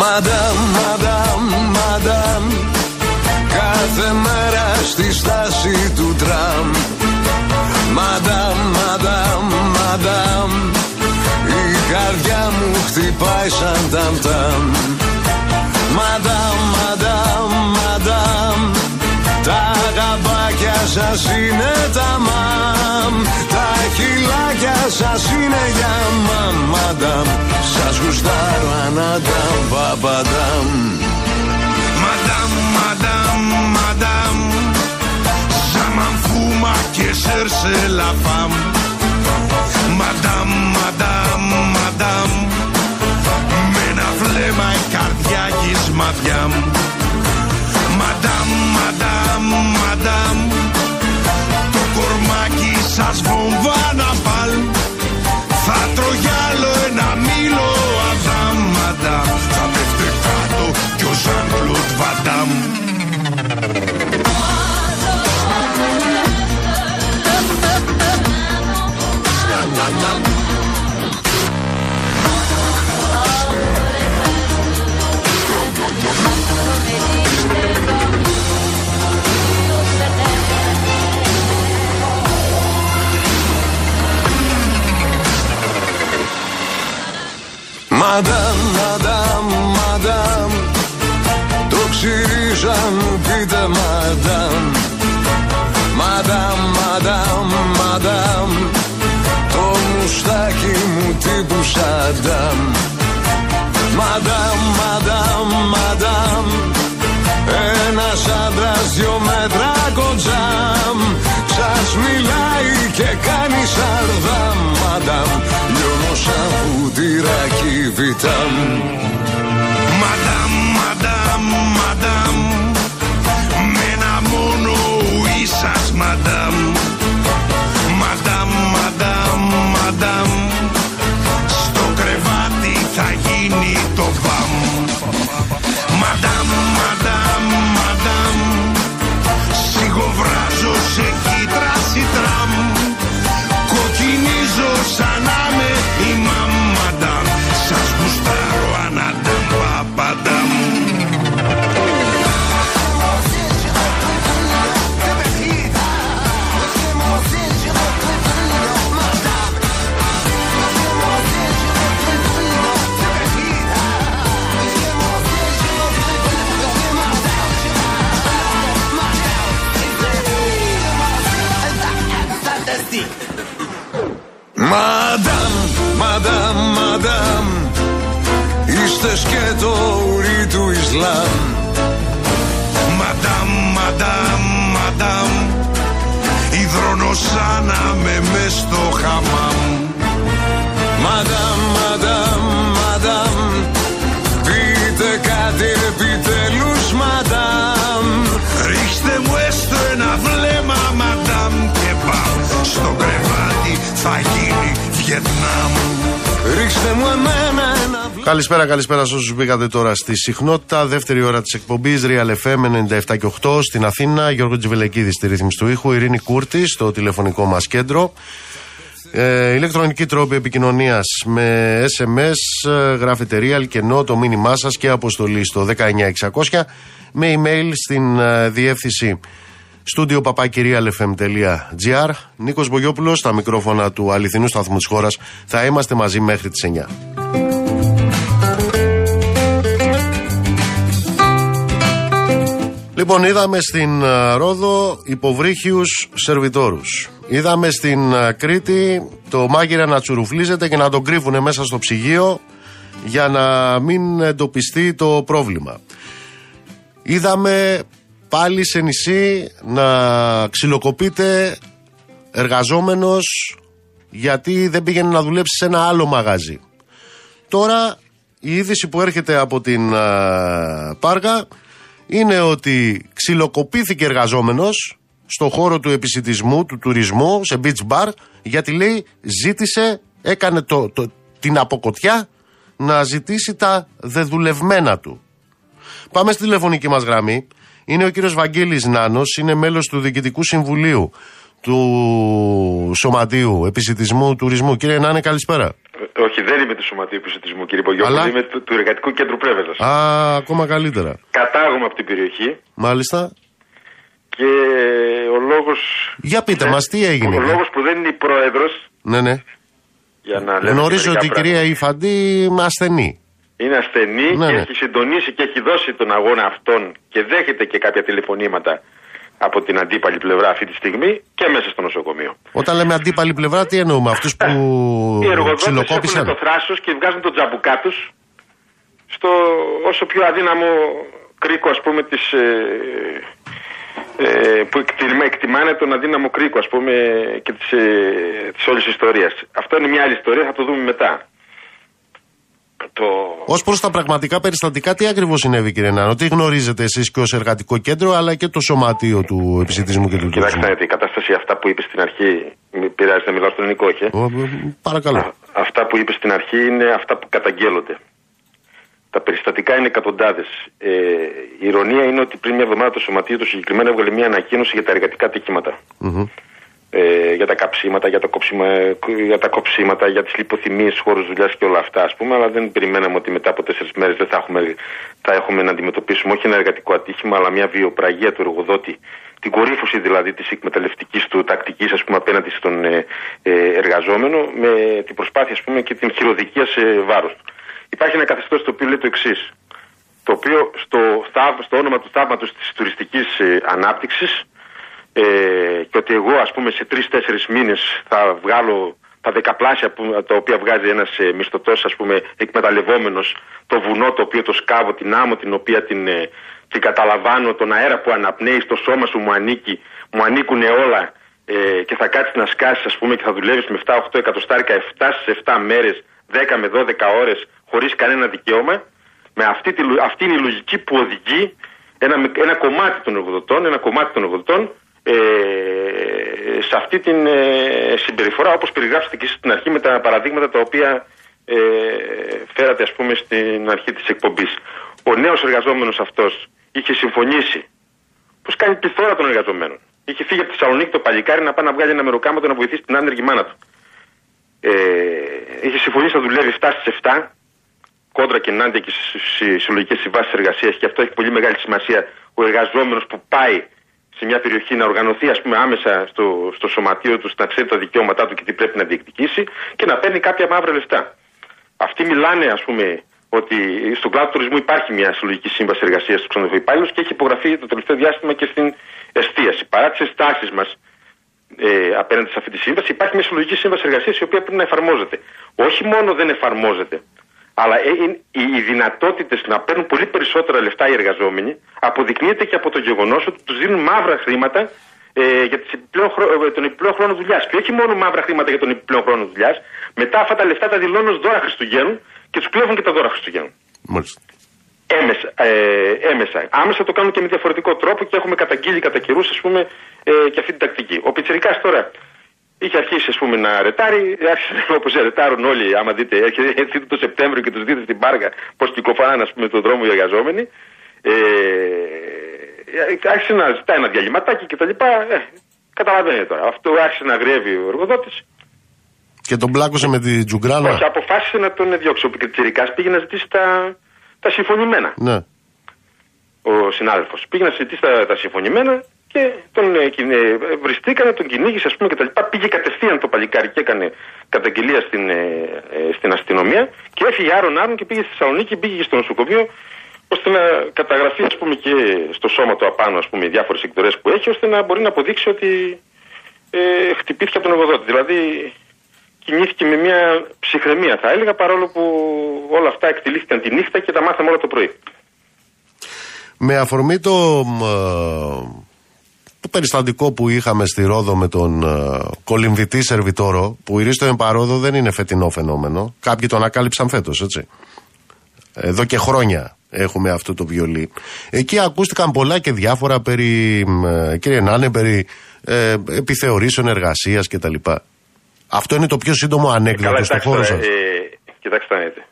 Μαντάμ, μαντάμ, μαντάμ Κάθε μέρα στη στάση του τραμ. Μαντάμ, μαντάμ, μαντάμ Η καρδιά μου χτυπάει σαν ταμ Μαντάμ, μαντάμ, μαντάμ Τα γαμπάκια σας είναι τα μαμ. Τα χιλάκια σας είναι για μαμ. Μαντάμ, σας γουστάρω Μαντάμ, μαντάμ, μαντάμ Ζαμάν φούμα και σέρσε λαφάμ. Μαντάμ, μαντάμ, μαντάμ. Με ένα βλέμμα η καρδιά γης μαδιά Μαντάμ, Το κορμάκι σας βομβάμ Vadam. Madame, madame ξυρίζα μου πείτε μαντάμ Μαντάμ, μαντάμ, μαντάμ Το μουστάκι μου τύπου Σαντάμ Μαντάμ, μαντάμ, μαντάμ Ένας άντρας δυο μέτρα κοντζάμ. Σας μιλάει και κάνει σαρδάμ. Μαντάμ, λιώνω σαν πουτυράκι βιτάμ Μαντάμ, μαντάμ, μαντάμ. Με ένα μόνο ουί σας μαντάμ Μαντάμ, μαντάμ, μαντάμ. Στο κρεβάτι θα γίνει το μπαμ Μαντάμ, μαντάμ, μαντάμ Είστε σκέτο ουρί του Ισλάμ. Μαντάμ, μαντάμ, μαντάμ Υδρώνω σαν να με μες στο χαμάμ. Μαντάμ, θα γίνει Βιετνάμ Ρίξτε μου εμένα ένα βλέμμα Καλησπέρα, καλησπέρα σε όσους μπήκατε τώρα στη συχνότητα. Δεύτερη ώρα της εκπομπής Real FM 97 και 8 στην Αθήνα. Γιώργο Τζιβελεκίδη στη ρύθμιση του ήχου. Ειρήνη Κούρτη στο τηλεφωνικό μας κέντρο. Ε, ηλεκτρονική τρόπη επικοινωνίας με SMS, ε, γράφετε real και no το μήνυμά σας και αποστολή στο 19600 με email στην ε, διεύθυνση στούντιο papakirialfm.gr Νίκος Μπογιόπουλος στα μικρόφωνα του αληθινού σταθμού της χώρας θα είμαστε μαζί μέχρι τις 9 Λοιπόν, είδαμε στην ε, Ρόδο υποβρύχιους σερβιτόρους. Είδαμε στην ε, Κρήτη το μάγειρα να τσουρουφλίζεται και να τον κρύβουνε μέσα στο ψυγείο για να μην εντοπιστεί το πρόβλημα. Είδαμε πάλι σε νησί να ξυλοκοπείται εργαζόμενος γιατί δεν πήγαινε να δουλέψει σε ένα άλλο μαγαζί. Τώρα η είδηση που έρχεται από την α, Πάργα είναι ότι ξυλοκοπήθηκε εργαζόμενος στο χώρο του επισητισμού, του τουρισμού, σε beach bar, γιατί λέει ζήτησε, έκανε το, το, την αποκοτιά να ζητήσει τα δεδουλευμένα του. Πάμε στη τηλεφωνική μας γραμμή. Είναι ο κύριος Βαγγέλης Νάνος, είναι μέλος του Διοικητικού Συμβουλίου του Σωματείου Επισητισμού Τουρισμού. Κύριε Νάνε, καλησπέρα. Ε, Όχι, δεν είμαι του Σωματείου Επισητισμού, κύριε Πογιόπουλο. Αλλά- Είμαι του, του Εργατικού Κέντρου Πρέβεζα. Α, ακόμα καλύτερα. Κατάγομαι από την περιοχή Μάλιστα. και ο λόγο. Για πείτε μας, τι έγινε; Ο λόγος που δεν είναι η πρόεδρο. Ναι, ναι. Για να λέμε Γνωρίζω μερικά ότι η πράγματα. κυρία Ιφαντή είναι ασθενή. Είναι ασθενή Ναι, και ναι. έχει συντονίσει και έχει δώσει τον αγώνα αυτόν και δέχεται και κάποια τηλεφωνήματα από την αντίπαλη πλευρά αυτή τη στιγμή και μέσα στο νοσοκομείο. Όταν λέμε αντίπαλη πλευρά, τι εννοούμε, αυτούς που Οι εργοδότες έχουν ξυλοκόπησαν. το θράσος και βγάζουν τον τζαμπουκά τους στο όσο πιο αδύναμο κρίκο, ας πούμε, της, ε, ε, που εκτιμά, εκτιμάνε τον αδύναμο κρίκο, ας πούμε, και της, ε, της όλης ιστορίας. Αυτό είναι μια άλλη ιστορία, θα το δούμε μετά. Το... Ω προς τα πραγματικά περιστατικά, τι ακριβώς συνέβη, κύριε Νάνο, τι γνωρίζετε εσείς και ως εργατικό κέντρο, αλλά και το σωματείο του επισητισμού και του Κοιτάξτε, τουρισμού; να δείτε, η κατάσταση αυτά που είπε στην αρχή, μην πειράζει να μιλάω στον ελληνικό, όχι. ε; Ω, ε, Παρακαλώ. Α- Αυτά που είπε στην αρχή είναι αυτά που καταγγέλλονται. Τα περιστατικά είναι εκατοντάδες. Ε, η ηρωνία είναι ότι πριν μια εβδομάδα το Σωματείο του συγκεκριμένα έβγαλε μια ανακοίνωση για τα εργατικά ατυχήματα. Μμμ. Ε, για τα καψίματα, για τα, κοψίμα, για τα κοψίματα, για τις λιποθυμίες, χώρου δουλειάς και όλα αυτά, ας πούμε. Αλλά δεν περιμέναμε ότι μετά από τέσσερις μέρες δεν θα έχουμε, θα έχουμε να αντιμετωπίσουμε όχι ένα εργατικό ατύχημα, αλλά μια βιοπραγία του εργοδότη. Την κορύφωση δηλαδή της εκμεταλλευτικής του τακτικής, ας πούμε, απέναντι στον ε, ε, εργαζόμενο, με την προσπάθεια, ας πούμε, και την χειροδικία σε βάρος του. Υπάρχει ένα καθεστώς το οποίο λέει το εξής. Το οποίο στο, θαύ- στο όνομα του θαύματος της τουριστικής ε, ανάπτυξης ε, και ότι εγώ ας πούμε σε τρει-τέσσερι μήνες θα βγάλω τα δεκαπλάσια που, τα οποία βγάζει ένας ε, μισθωτός ας πούμε εκμεταλλευόμενος το βουνό το οποίο το σκάβω, την άμμο την οποία την, ε, την καταλαμβάνω, τον αέρα που αναπνέει στο σώμα σου μου ανήκει, μου ανήκουν όλα ε, και θα κάτσεις να σκάσεις ας πούμε και θα δουλεύεις με 7-8 εκατοστάρικα 7 στις 7 μέρες, 10 με 12 ώρες χωρίς κανένα δικαίωμα. Με αυτή, τη, λο- αυτή είναι η λογική που οδηγεί ένα, μικ- ένα κομμάτι των εργοδοτών, ένα κομμάτι των εργοδοτών ε, σε αυτή την ε, συμπεριφορά όπως περιγράψατε και εσείς στην αρχή με τα παραδείγματα τα οποία ε, φέρατε ας πούμε στην αρχή της εκπομπής. Ο νέος εργαζόμενος αυτός είχε συμφωνήσει πως κάνει πληθώρα των εργαζομένων. Είχε φύγει από τη Θεσσαλονίκη το παλικάρι να πάει να βγάλει ένα μεροκάματο να βοηθήσει την άνεργη μάνα του. Ε, είχε συμφωνήσει να δουλεύει 7 στις 7 κόντρα και ενάντια και στις συλλογικές συμβάσεις εργασίας και αυτό έχει πολύ μεγάλη σημασία ο εργαζόμενος που πάει σε μια περιοχή να οργανωθεί ας πούμε άμεσα στο, στο σωματείο του, να ξέρει τα δικαιώματά του και τι πρέπει να διεκδικήσει και να παίρνει κάποια μαύρα λεφτά. Αυτοί μιλάνε ας πούμε ότι στον κλάδο του τουρισμού υπάρχει μια συλλογική σύμβαση εργασίας του ξενοδοχείου υπάλληλου και έχει υπογραφεί το τελευταίο διάστημα και στην εστίαση. Παρά τις ενστάσεις μας ε, απέναντι σε αυτή τη σύμβαση, υπάρχει μια συλλογική σύμβαση εργασίας η οποία πρέπει να εφαρμόζεται. Όχι μόνο δεν εφαρμόζεται, αλλά ε, είναι- οι, οι δυνατότητες να παίρνουν πολύ περισσότερα λεφτά οι εργαζόμενοι αποδεικνύεται και από το γεγονός ότι τους δίνουν μαύρα χρήματα ε, για τις επιπλέον, χρο- ε, τον επιπλέον χρόνο δουλειάς. Και όχι μόνο μαύρα χρήματα για τον επιπλέον χρόνο δουλειάς, μετά αυτά τα λεφτά τα δηλώνουν ως δώρα Χριστουγέννου και τους κλέβουν και τα δώρα Χριστουγέννου. Μάλιστα. Έμεσα, ε, έμεσα. Άμεσα το κάνουν και με διαφορετικό τρόπο και έχουμε καταγγείλει κατά καιρούς, ας πούμε, ε, και αυτή την τακτική. Ο Πιτσερικά τώρα είχε αρχίσει ας πούμε, να ρετάρει, άρχισε *laughs* όπως ρετάρουν όλοι. Άμα δείτε, έρχεται έρχεται το Σεπτέμβριο και τους δείτε στην Πάργα πώς κυκοφάναν ας πούμε, τον δρόμο οι εργαζόμενοι. Ε, άρχισε να ζητάει ένα διαλυματάκι κτλ. Ε, καταλαβαίνετε τώρα. Αυτό άρχισε να γρεύει ο εργοδότης. Και τον πλάκωσε με την τζουγκράνα. Όχι, αποφάσισε να τον διώξει. Ο Πιτσερικά πήγε να ζητήσει τα, τα συμφωνημένα Ναι. ο συνάδελφος. Πήγε να συζητήσει τα, τα συμφωνημένα και τον ε, κυνε- ε, βριστήκανε, τον κυνήγησε, ας πούμε κτλ. Πήγε κατευθείαν το παλικάρι και έκανε καταγγελία στην, ε, ε, στην αστυνομία και έφυγε άρον άρον και πήγε στη Θεσσαλονίκη, πήγε και στο νοσοκομείο ώστε να καταγραφεί ας πούμε και στο σώμα του απάνω ας πούμε οι διάφορες εκδορές που έχει ώστε να μπορεί να αποδείξει ότι ε, χτυπήθηκε από τον εργοδότη. Δηλαδή κινήθηκε με μια ψυχραιμία θα έλεγα παρόλο που όλα αυτά εκτελήθηκαν τη νύχτα και τα μάθαμε όλα το πρωί. Με αφορμή το, μ, ε, το περιστατικό που είχαμε στη Ρόδο με τον ε, κολυμβητή Σερβιτόρο, που η Ρίστο Εμπαρόδο δεν είναι φετινό φαινόμενο. Κάποιοι το ανακάλυψαν φέτος, έτσι. Εδώ και χρόνια έχουμε αυτό το βιολί. Εκεί ακούστηκαν πολλά και διάφορα περί, ε, κύριε Νάνε, περί ε, επιθεωρήσεων εργασίας κτλ. Αυτό είναι το πιο σύντομο ανέκδοτο στον χώρο τώρα, σας. ε, κοιτάξτε να δείτε.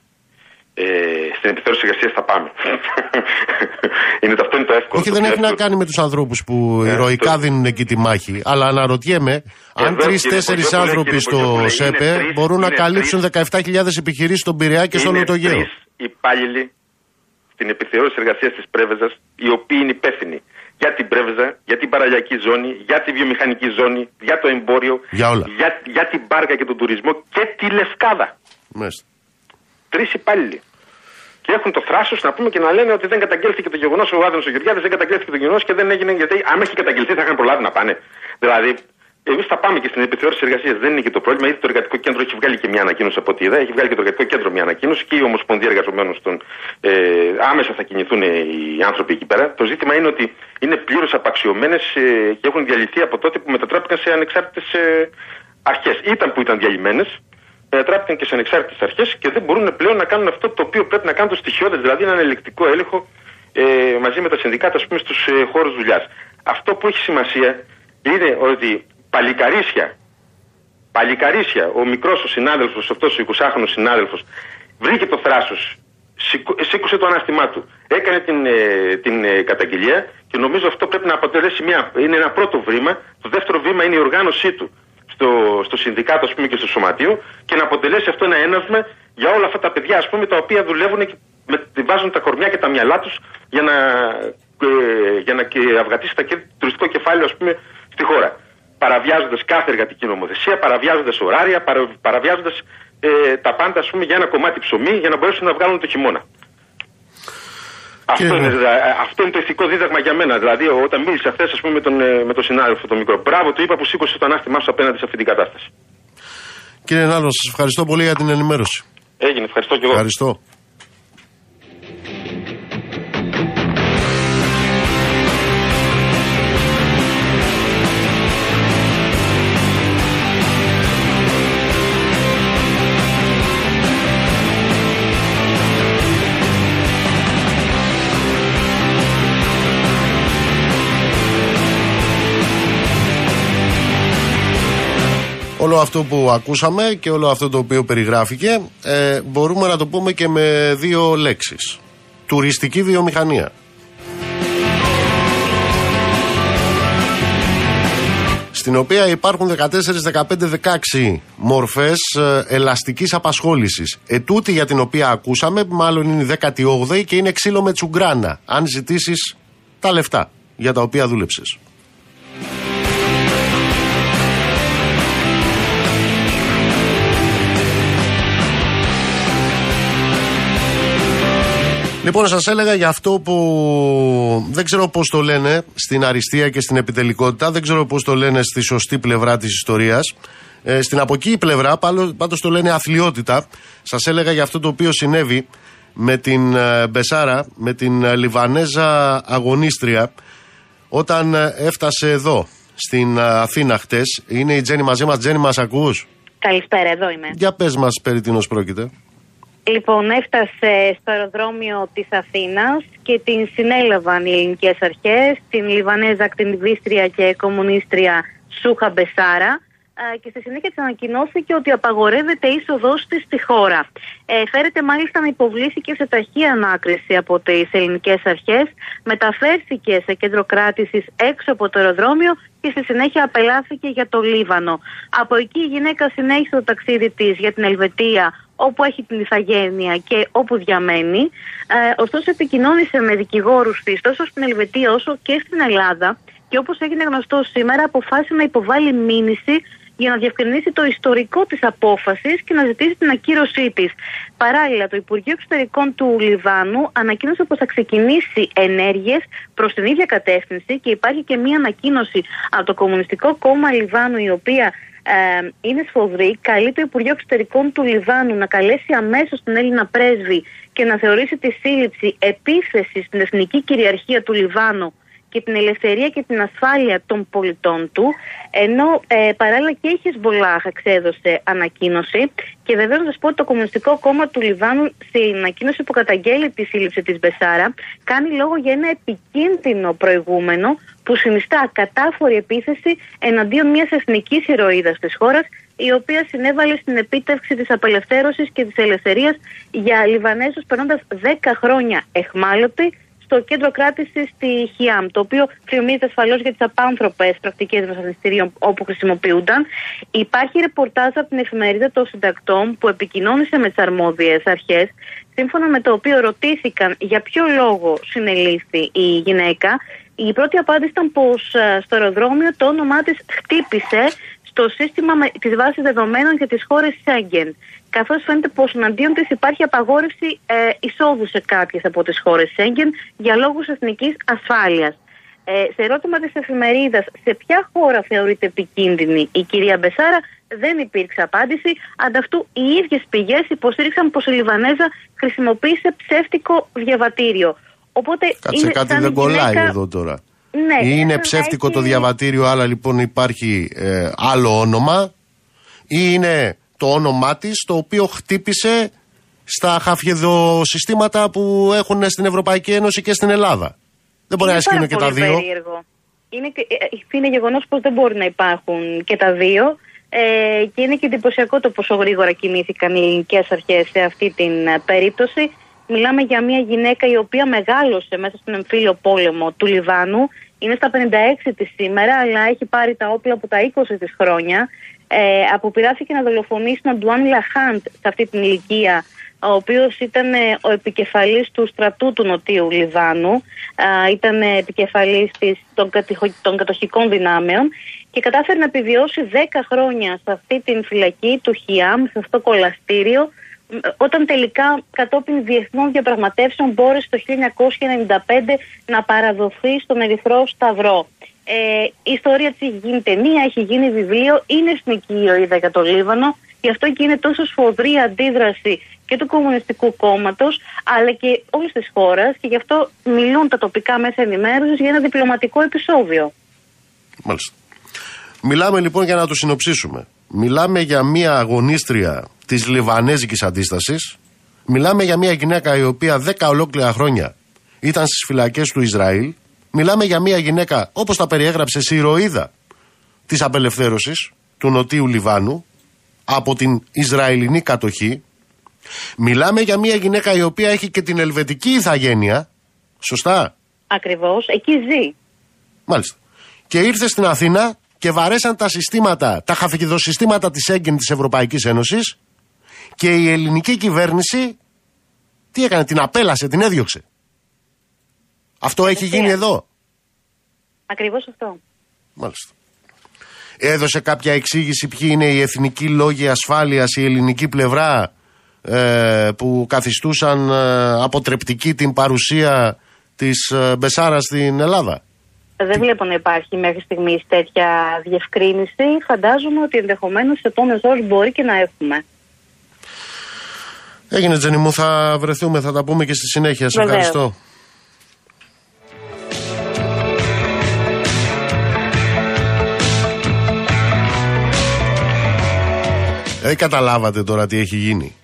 Ε, στην επιθεώρηση εργασίας θα πάμε. *laughs* είναι το, αυτό είναι το εύκολο. Όχι, Το δεν πιο έχει να εύκολο. κάνει με τους ανθρώπους που Ε, ηρωικά το- δίνουν εκεί τη μάχη. Αλλά αναρωτιέμαι αν Εδώ, τρει-τέσσερι κύριε Πογιόπουλε, άνθρωποι κύριε στο Πογιόπουλε, είναι ΣΕΠΕ τρεις- μπορούν να είναι καλύψουν 17.000 επιχειρήσεις στον Πειραιά και στο είναι Λωτογέο. τρεις υπάλληλοι στην επιθεώρηση εργασίας της Πρέβεζας, οι οποίοι είναι υπεύθυνοι για την Πρέβεζα, για την παραλιακή ζώνη, για τη βιομηχανική ζώνη, για το εμπόριο, Για όλα. για, για την μπάρκα και τον τουρισμό και τη Λευκάδα. Μάλιστα. Τρεις υπάλληλοι. Και έχουν το θράσος να πούμε και να λένε ότι δεν καταγγέλθηκε το γεγονός, ο Άδωνος ο Γεωργιάδης δεν καταγγέλθηκε το γεγονός και δεν έγινε γιατί άμα έχει καταγγελθεί θα είχαν προλάβει να πάνε. Δηλαδή, εμείς θα πάμε και στην επιθεώρηση εργασίας. Δεν είναι και το πρόβλημα, γιατί το εργατικό κέντρο έχει βγάλει και μια ανακοίνωση από ό,τι είδα. Έχει βγάλει και το εργατικό κέντρο μια ανακοίνωση και η Ομοσπονδία Εργαζομένων στον. Ε, άμεσα θα κινηθούν οι άνθρωποι εκεί πέρα. Το ζήτημα είναι ότι είναι πλήρως απαξιωμένες ε, και έχουν διαλυθεί από τότε που μετατράπηκαν σε ανεξάρτητες ε, αρχές. Ήταν που ήταν διαλυμένες, μετατράπηκαν και σε ανεξάρτητες αρχές και δεν μπορούν πλέον να κάνουν αυτό το οποίο πρέπει να κάνουν το στοιχειώδε, δηλαδή έναν ελεκτικό έλεγχο ε, μαζί με τα συνδικάτα, ας πούμε, στους ε, χώρους δουλειάς. Αυτό που έχει σημασία είναι ότι παλικαρίσια, παλικαρίσια, ο μικρός ο συνάδελφος, αυτός ο 20χρονο συνάδελφος, βρήκε το θράσος, σήκωσε το ανάστημά του, έκανε την, ε, την ε, καταγγελία και νομίζω αυτό πρέπει να αποτελέσει μια, είναι ένα πρώτο βήμα. Το δεύτερο βήμα είναι η οργάνωσή του στο, στο συνδικάτο ας πούμε, και στο σωματείο και να αποτελέσει αυτό ένα έναυσμα για όλα αυτά τα παιδιά ας πούμε, τα οποία δουλεύουν και με, βάζουν τα κορμιά και τα μυαλά τους για να, ε, για να και αυγατήσει τα κε- τουριστικό κεφάλαιο ας πούμε, στη χώρα. Παραβιάζοντας κάθε εργατική νομοθεσία, παραβιάζοντας ωράρια, παρα, παραβιάζοντας ε, τα πάντα ας πούμε, για ένα κομμάτι ψωμί για να μπορέσουν να βγάλουν το χειμώνα. Αυτό Κύριε είναι, Νέ. δηλα- ε, αυτό είναι το ηθικό δίδαγμα για μένα. Δηλαδή, όταν μίλησα χθες με, τον, ε, με τον συνάδελφο τον μικρό, μπράβο του είπα που σήκωσε το ανάστημά σου απέναντι σε αυτή την κατάσταση. Κύριε Νάλο, σας ευχαριστώ πολύ για την ενημέρωση. Έγινε, ευχαριστώ και εγώ. Ευχαριστώ. Όλο αυτό που ακούσαμε και όλο αυτό το οποίο περιγράφηκε ε, μπορούμε να το πούμε και με δύο λέξεις. Τουριστική βιομηχανία. Στην οποία υπάρχουν 14, 15, 16 μορφές ε, ελαστικής απασχόλησης. Ετούτη για την οποία ακούσαμε μάλλον είναι η 18η και είναι ξύλο με τσουγκράνα. Αν ζητήσεις τα λεφτά για τα οποία δούλεψες. Λοιπόν, σας έλεγα για αυτό που δεν ξέρω πώς το λένε στην αριστεία και στην επιτελικότητα, δεν ξέρω πώς το λένε στη σωστή πλευρά της ιστορίας. Ε, στην από εκεί πλευρά, πάντως το λένε αθλειότητα. Σας έλεγα για αυτό το οποίο συνέβη με την ε, Μπεσάρα, με την ε, Λιβανέζα αγωνίστρια, όταν ε, έφτασε εδώ, στην ε, Αθήνα χτες. Είναι η Τζέννη μαζί μας. Τζέννη, μας ακούς; Καλησπέρα, εδώ είμαι. Για πες μας περί τίνος πρόκειται. Λοιπόν, έφτασε στο αεροδρόμιο της Αθήνας και την συνέλαβαν οι ελληνικές αρχές, την Λιβανέζα ακτινιβίστρια και κομμουνίστρια Σούχα Μπεσάρα ε, και στη συνέχεια της ανακοινώθηκε ότι απαγορεύεται η είσοδός της στη χώρα. Ε, φέρεται μάλιστα να υποβλήθηκε σε ταχεία ανάκριση από τις ελληνικές αρχές, μεταφέρθηκε σε κέντρο κράτησης έξω από το αεροδρόμιο και στη συνέχεια απελάθηκε για το Λίβανο. Από εκεί η γυναίκα συνέχισε το ταξίδι της για την Ελβετία, όπου έχει την ηθαγένεια και όπου διαμένει. Ε, ωστόσο, επικοινώνησε με δικηγόρους της τόσο στην Ελβετία όσο και στην Ελλάδα και όπως έγινε γνωστό σήμερα, αποφάσισε να υποβάλει μήνυση για να διευκρινίσει το ιστορικό της απόφασης και να ζητήσει την ακύρωσή της. Παράλληλα, το Υπουργείο Εξωτερικών του Λιβάνου ανακοίνωσε πως θα ξεκινήσει ενέργειες προς την ίδια κατεύθυνση και υπάρχει και μία ανακοίνωση από το Κομμουνιστικό Κόμμα Λιβάνου η οποία ε, είναι σφοδρή. Καλεί το Υπουργείο Εξωτερικών του Λιβάνου να καλέσει αμέσως την Έλληνα πρέσβη και να θεωρήσει τη σύλληψη επίθεση στην εθνική κυριαρχία του Λιβάνου και την ελευθερία και την ασφάλεια των πολιτών του, ενώ ε, παράλληλα και η Χεσμολάχ εξέδωσε ανακοίνωση. Και βεβαίως να σας πω ότι το Κομμουνιστικό Κόμμα του Λιβάνου στην ανακοίνωση που καταγγέλει τη σύλληψη της Μπεσάρα κάνει λόγο για ένα επικίνδυνο προηγούμενο που συνιστά κατάφορη επίθεση εναντίον μιας εθνικής ηρωίδας της χώρας, η οποία συνέβαλε στην επίτευξη της απελευθέρωσης και της ελευθερίας για Λιβανέζους περνώντας 10 χρόνια εχμάλωτοι στο κέντρο κράτηση στη Χιάμ, το οποίο φημίζεται ασφαλώς για τις απάνθρωπες πρακτικές βασανιστήριων όπου χρησιμοποιούνταν. Υπάρχει ρεπορτάζ από την εφημερίδα των συντακτών που επικοινώνησε με τις αρμόδιες αρχές, σύμφωνα με το οποίο ρωτήθηκαν για ποιο λόγο συνελήφθη η γυναίκα. Η πρώτη απάντηση ήταν πως στο αεροδρόμιο το όνομά της χτύπησε στο σύστημα της βάσης δεδομένων για τις χώρες Σέγγεν καθώς φαίνεται πως εναντίον της υπάρχει απαγόρευση ε, εισόδου σε κάποιες από τις χώρες Σέγγεν για λόγους εθνικής ασφάλειας. Ε, σε ερώτημα της εφημερίδας, σε ποια χώρα θεωρείται επικίνδυνη η κυρία Μπεσάρα, δεν υπήρξε απάντηση. Ανταυτού, οι ίδιες πηγές υποστήριξαν πως η Λιβανέζα χρησιμοποίησε ψεύτικο διαβατήριο. Οπότε Κάτσε είναι κάτι σαν δεν κολλάει γυναίκα- εδώ τώρα. Ναι, Ή είναι σαν να ψεύτικο το έχει- διαβατήριο, αλλά λοιπόν υπάρχει ε, άλλο όνομα, ή είναι το όνομά της το οποίο χτύπησε στα χαφιεδοσυστήματα που έχουν στην Ευρωπαϊκή Ένωση και στην Ελλάδα. Δεν μπορεί να Είναι ισχύουν πάρα και τα πολύ δύο. περίεργο. Είναι, και- ε, είναι γεγονός πως δεν μπορεί να υπάρχουν και τα δύο. Ε, και είναι και εντυπωσιακό το πόσο γρήγορα κινήθηκαν οι ελληνικέ αρχές σε αυτή την ε, περίπτωση. Μιλάμε για μια γυναίκα η οποία μεγάλωσε μέσα στον εμφύλιο πόλεμο του Λιβάνου. Είναι στα 56 της σήμερα, αλλά έχει πάρει τα όπλα από τα 20 της χρόνια. Ε, αποπειράθηκε να δολοφονήσει τον Ντουάν Λαχάντ σε αυτή την ηλικία, ο οποίος ήταν ε, ο επικεφαλής του στρατού του Νοτίου Λιβάνου. Α, ήταν ε, επικεφαλής της, των, κατηχο- των κατοχικών δυνάμεων και κατάφερε να επιβιώσει 10 χρόνια σε αυτή την φυλακή του Χιάμ, σε αυτό το κολαστήριο, μ, όταν τελικά κατόπιν διεθνών διαπραγματεύσεων μπόρεσε το 1995 να παραδοθεί στον Ερυθρό Σταυρό. Ε, η ιστορία της έχει γίνει ταινία, έχει γίνει βιβλίο, είναι εθνική ηρωίδα για το Λίβανο, γι' αυτό και είναι τόσο σφοδρή η αντίδραση και του Κομμουνιστικού Κόμματος, αλλά και όλης της χώρας, και γι' αυτό μιλούν τα τοπικά μέσα ενημέρωσης για ένα διπλωματικό επεισόδιο. Μάλιστα. Μιλάμε λοιπόν για να το συνοψίσουμε. Μιλάμε για μια αγωνίστρια της Λιβανέζικης αντίστασης. Μιλάμε για μια γυναίκα η οποία 10 ολόκληρα χρόνια ήταν στις φυλακές του Ισραήλ. Μιλάμε για μια γυναίκα όπως τα περιέγραψε η ηρωίδα της απελευθέρωσης του Νοτίου Λιβάνου από την Ισραηλινή κατοχή. Μιλάμε για μια γυναίκα η οποία έχει και την ελβετική ηθαγένεια. Σωστά; Ακριβώς, εκεί ζει. Μάλιστα. Και ήρθε στην Αθήνα και βαρέσαν τα συστήματα, τα χαφικιδοσυστήματα της έγκεν της Ευρωπαϊκής Ένωσης και η ελληνική κυβέρνηση τι έκανε, την απέλασε, την έδιωξε. Αυτό έχει γίνει εδώ. Ακριβώς αυτό. Μάλιστα. Έδωσε κάποια εξήγηση ποιοι είναι οι εθνικοί λόγοι ασφάλειας, η ελληνική πλευρά ε, που καθιστούσαν ε, αποτρεπτική την παρουσία της ε, Μπεσάρα στην Ελλάδα. Δεν βλέπω να υπάρχει μέχρι στιγμής τέτοια διευκρίνηση. Φαντάζομαι ότι ενδεχομένως σε επόμενε ώρες μπορεί και να έχουμε. Έγινε Τζένι μου, θα βρεθούμε, θα τα πούμε και στη συνέχεια. Σε Βεβαίως. ευχαριστώ. Δεν καταλάβατε τώρα τι έχει γίνει.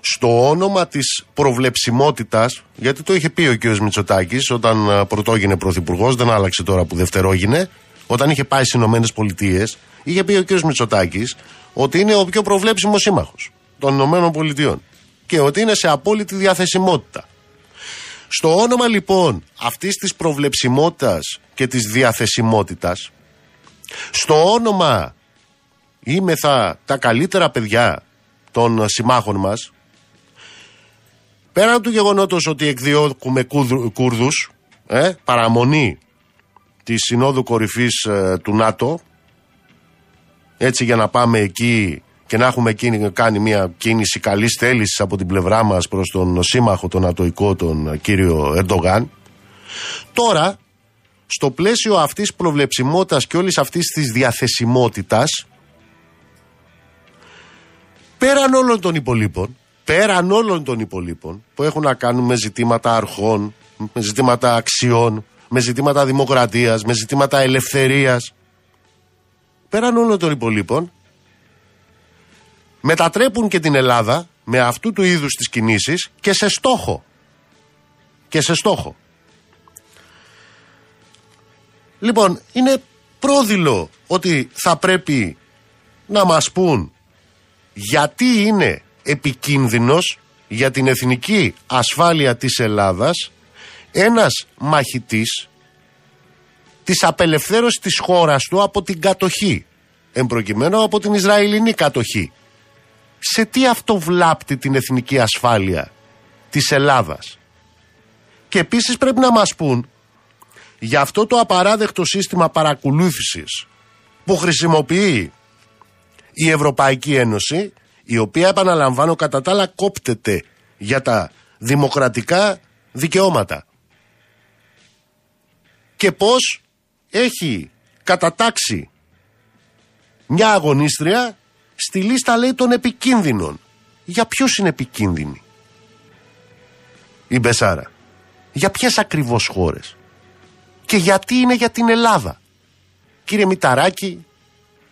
Στο όνομα της προβλεψιμότητας, γιατί το είχε πει ο κ. Μητσοτάκης όταν α, πρωτόγινε πρωθυπουργός, δεν άλλαξε τώρα που δευτερόγινε, όταν είχε πάει στις Ηνωμένες Πολιτείες, είχε πει ο κ. Μητσοτάκης ότι είναι ο πιο προβλέψιμος σύμμαχος των Ηνωμένων Πολιτειών και ότι είναι σε απόλυτη διαθεσιμότητα. Στο όνομα λοιπόν αυτής της προβλεψιμότητας και της διαθεσιμότητας, στο όνομα είμεθα τα καλύτερα παιδιά των συμμάχων μας, πέραν του γεγονότος ότι εκδιώκουμε Κούρδου- Κούρδους, ε, παραμονή της Συνόδου Κορυφής ε, του ΝΑΤΟ, έτσι για να πάμε εκεί και να έχουμε εκείνη- κάνει μια κίνηση καλής θέλησης από την πλευρά μας προς τον σύμμαχο τον Ατοικό, τον κύριο Ερντογάν. Τώρα, στο πλαίσιο αυτής προβλεψιμότητας και όλης αυτής της διαθεσιμότητας, πέραν όλων των υπολείπων, πέραν όλων των υπολείπων που έχουν να κάνουν με ζητήματα αρχών, με ζητήματα αξιών, με ζητήματα δημοκρατίας, με ζητήματα ελευθερίας. Πέραν όλων των υπολείπων, μετατρέπουν και την Ελλάδα με αυτού του είδους τις κινήσεις και σε στόχο. Και σε στόχο. Λοιπόν, είναι πρόδειλο ότι θα πρέπει να μας πούν γιατί είναι επικίνδυνος για την εθνική ασφάλεια της Ελλάδας ένας μαχητής της απελευθέρωσης της χώρας του από την κατοχή εμπροκειμένου από την Ισραηλινή κατοχή σε τι αυτό βλάπτει την εθνική ασφάλεια της Ελλάδας; Και επίσης πρέπει να μας πούν για αυτό το απαράδεκτο σύστημα παρακολούθησης που χρησιμοποιεί η Ευρωπαϊκή Ένωση η οποία επαναλαμβάνω κατά τα άλλα κόπτεται για τα δημοκρατικά δικαιώματα. Και πως έχει κατατάξει μια αγωνίστρια στη λίστα λέει των επικίνδυνων. Για ποιους είναι επικίνδυνοι; Η Μπεσάρα. Για ποιες ακριβώς χώρες; Και γιατί είναι για την Ελλάδα; Κύριε Μηταράκη,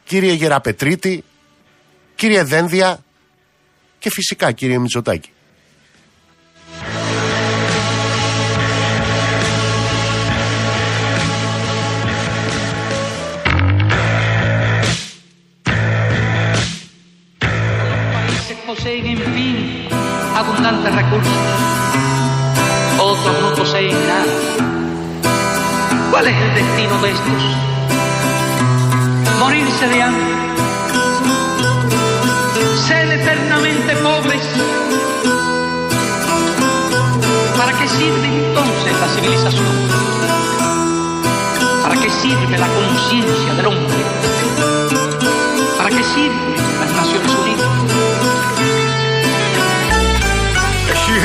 κύριε Γεραπετρίτη, κύριε Δένδια και φυσικά κύριε Μητσοτάκη. En fin abundantes recursos, otros no poseen nada. ¿Cuál es el destino de estos? Morirse de hambre, ser eternamente pobres. ¿Para qué sirve entonces la civilización? ¿Para qué sirve la conciencia del hombre? ¿Para qué sirven las Naciones Unidas?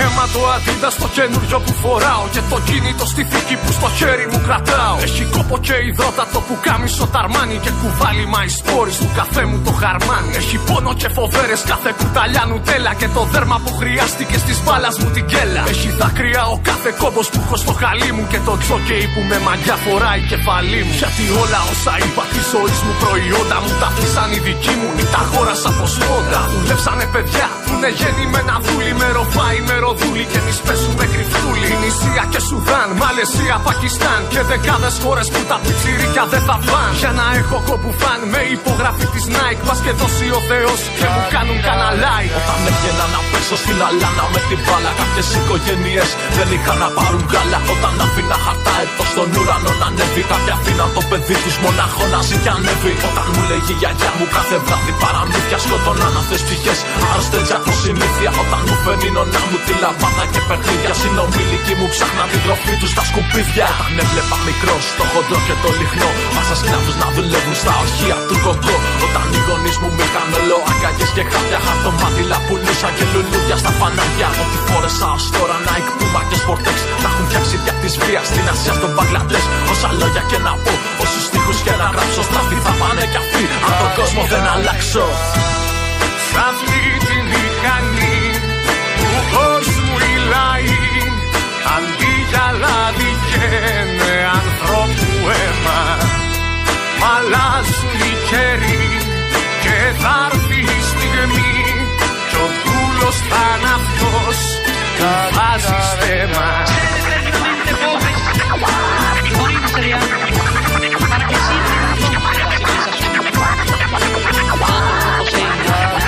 Αίμα το αντίδα στο καινούριο που φοράω Και το κινητό στη θήκη που στο χέρι μου κρατάω. Έχει κόπο και υδρότατο που κάμισο ταρμάνι Και κουβάλι μαϊστόρι του καφέ μου το χαρμάνι. Έχει πόνο και φοβέρες κάθε κουταλιά νουτέλα Και το δέρμα που χρειάστηκε στις μπάλας μου την κέλα. Έχει δάκρυα ο κάθε κόμπος που έχω στο χαλί μου Και το τζόκεϊ που με μαγιά φοράει κεφαλή μου. Γιατί όλα όσα είπα της ζωής μου προϊόντα μου Τα αφήσαν οι δικοί μου ή τα αγόρασα από σπόντα Δουλέψανε παιδιά που είναι γεννημένα δούλοι Με ροφάι, με ροδούλοι και εμείς παίζουμε κρυφτούλοι Νησία και Σουδάν, Μαλαισία, Πακιστάν. Και δεκάδες χώρες που τα πιτσιρίκια δεν θα πάν Για να έχω κόπου φαν με υπογραφή της Nike. Μας και δώσει ο Θεός και μου κάνουν κανένα like. Όταν έβγαινα να πέσω στην αλάνα με την μπάλα. Κάποιες οικογένειες δεν είχαν να πάρουν γάλα. Όταν άφηνα χαρτά εδώ στον ουρανό να ανέβει. Κάποια αφήναν το παιδί τους μονάχο να ζει και ανέβει. Όταν μου λέγει η γιαγιά μου κάθε βράδυ παραμύθια Σκοτώναν αυτές ψυχές. Άρρωστες για το συνήθεια Όταν μου φέρνει η νονά μου τη λαμπάδα και παιχνίδια Συνομιλικοί μου ψάχναν την τροφή τους στα σκουπίδια. Όταν έβλεπα μικρό το χοντρό και το λιχνό. Μάσα σκλάβους να δουλεύουν στα ορχεία του κοκκό Όταν οι γονείς μου με είχαν όλο αγκάγες και χάπια Χαρτομάτιλα πουλούσαν και λουλούδια στα φανάρια. Ό,τι φόρεσα ως τώρα Nike, Puma και Sportex. Τα έχουν φτιάξει δια της βίας στην Ασία στον Μπαγκλαντές. Όσα λόγια και να πω, όσους στίχους και να γράψω Στραφή θα πάνε κι αυτοί, αν τον κόσμο δεν αλλάξω. Σ' αυτή τη μηχανή του κόσμου η λαοί Αντί για λάδι καίνε ανθρώπου αίμα Μ' αλλάζουν οι καιροί και θα έρθει η στιγμή Κι ο δούλος θα είναι αυτός που βάζει στέμα eternamente pobres y morirse de hambre. ¿Para qué sirve entonces la civilización? Otros no poseen nada.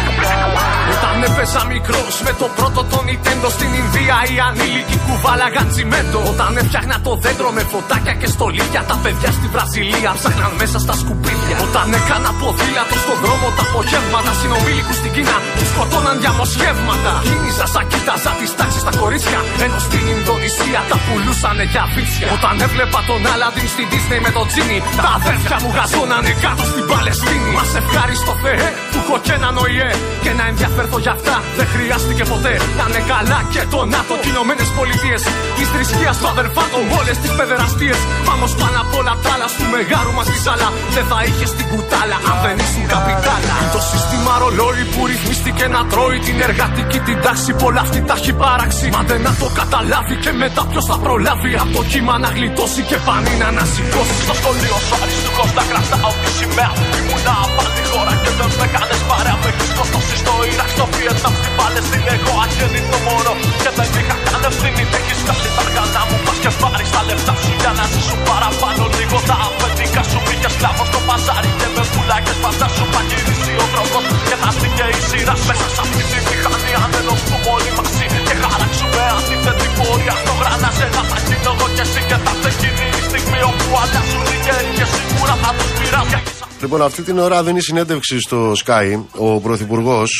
Όταν έπεσα μικρό με το πρώτο το Nintendo στην Ινδία, οι ανήλικοι κουβάλαγαν τσιμέντο. Όταν έφτιαχνα το δέντρο με φωτάκια και στολίδια, τα παιδιά στη Βραζιλία ψάχναν μέσα στα σκουπίδια. Όταν έκανα ποδήλατο στον δρόμο τα απογεύματα, συνομήλικους στην Κίνα τους σκοτώναν διαμοσχεύματα. Κίνησα σαν κοίταζα τις τάξεις στα κορίτσια, ενώ στην Ινδονησία τα πουλούσανε για βίτσια. Όταν έβλεπα τον Άλαντιν στην Disney με το Τζίνι, τα αδέρφια μου γαζώνανε κάτω στην Παλαιστίνη. Μας ευχάριστο Θεέ που έχω και έναν ΟΗΕ και ένα ενδιαφέρθω για αυτά. Δεν χρειάστηκε ποτέ να είναι καλά και το ΝΑΤΟ. Και Ηνωμένε Πολιτείες της θρησκείας του αδερφάτων. Όλες τις παιδεραστίες. Πάμε πάνω απ' όλα τα άλλα. Στου μεγάλου μας τη σάλα. Δεν θα είχες την κουτάλα αν δεν ήσουν καπιτάλα. Το σύστημα ρολόι που ρυθμίστηκε να τρώει την εργατική την τάξη. Πολλά αυτή τα έχει παράξει. Μα δεν να το καταλάβει και μετά ποιος θα προλάβει. Από το κύμα να γλιτώσει και πανί να ανασηκώσει. Στο σχολείο σου αριστούχο να κρατάω τη σημαία μου. Ήμουνα απάντη χώρα και δεν με κάνες παρέα. Με έχεις σκοτώσει στο Ιράκ, στο Βιετνάμ, στην Παλαιστίνη. Εγώ αγέννητο μωρό και δεν είχα καν ευθύνη. Έχεις βγάλει τα αργανά μου, πας και πάρεις τα λεφτά σου για να ζήσουν παραπάνω. Λίγο τα αφεντικά σου πήγε σκλάβο στο παζάρι και με πουλάκες φαντάσου παγυρίσει ο τρόπος και θα έρθει και η σειρά μέσα σε αυτή τη μηχανή. Αν ενωθούμε όλοι μαζί και χαράξουμε αντίθετη πορεία στο γρανάζε να θα γίνω εγώ και εσύ και θα γίνει η στιγμή όπου αλλάζουν οι γέροι και σίγουρα θα τους πειράζει. Λοιπόν, αυτή την ώρα δίνει συνέντευξη στο Sky ο Πρωθυπουργός.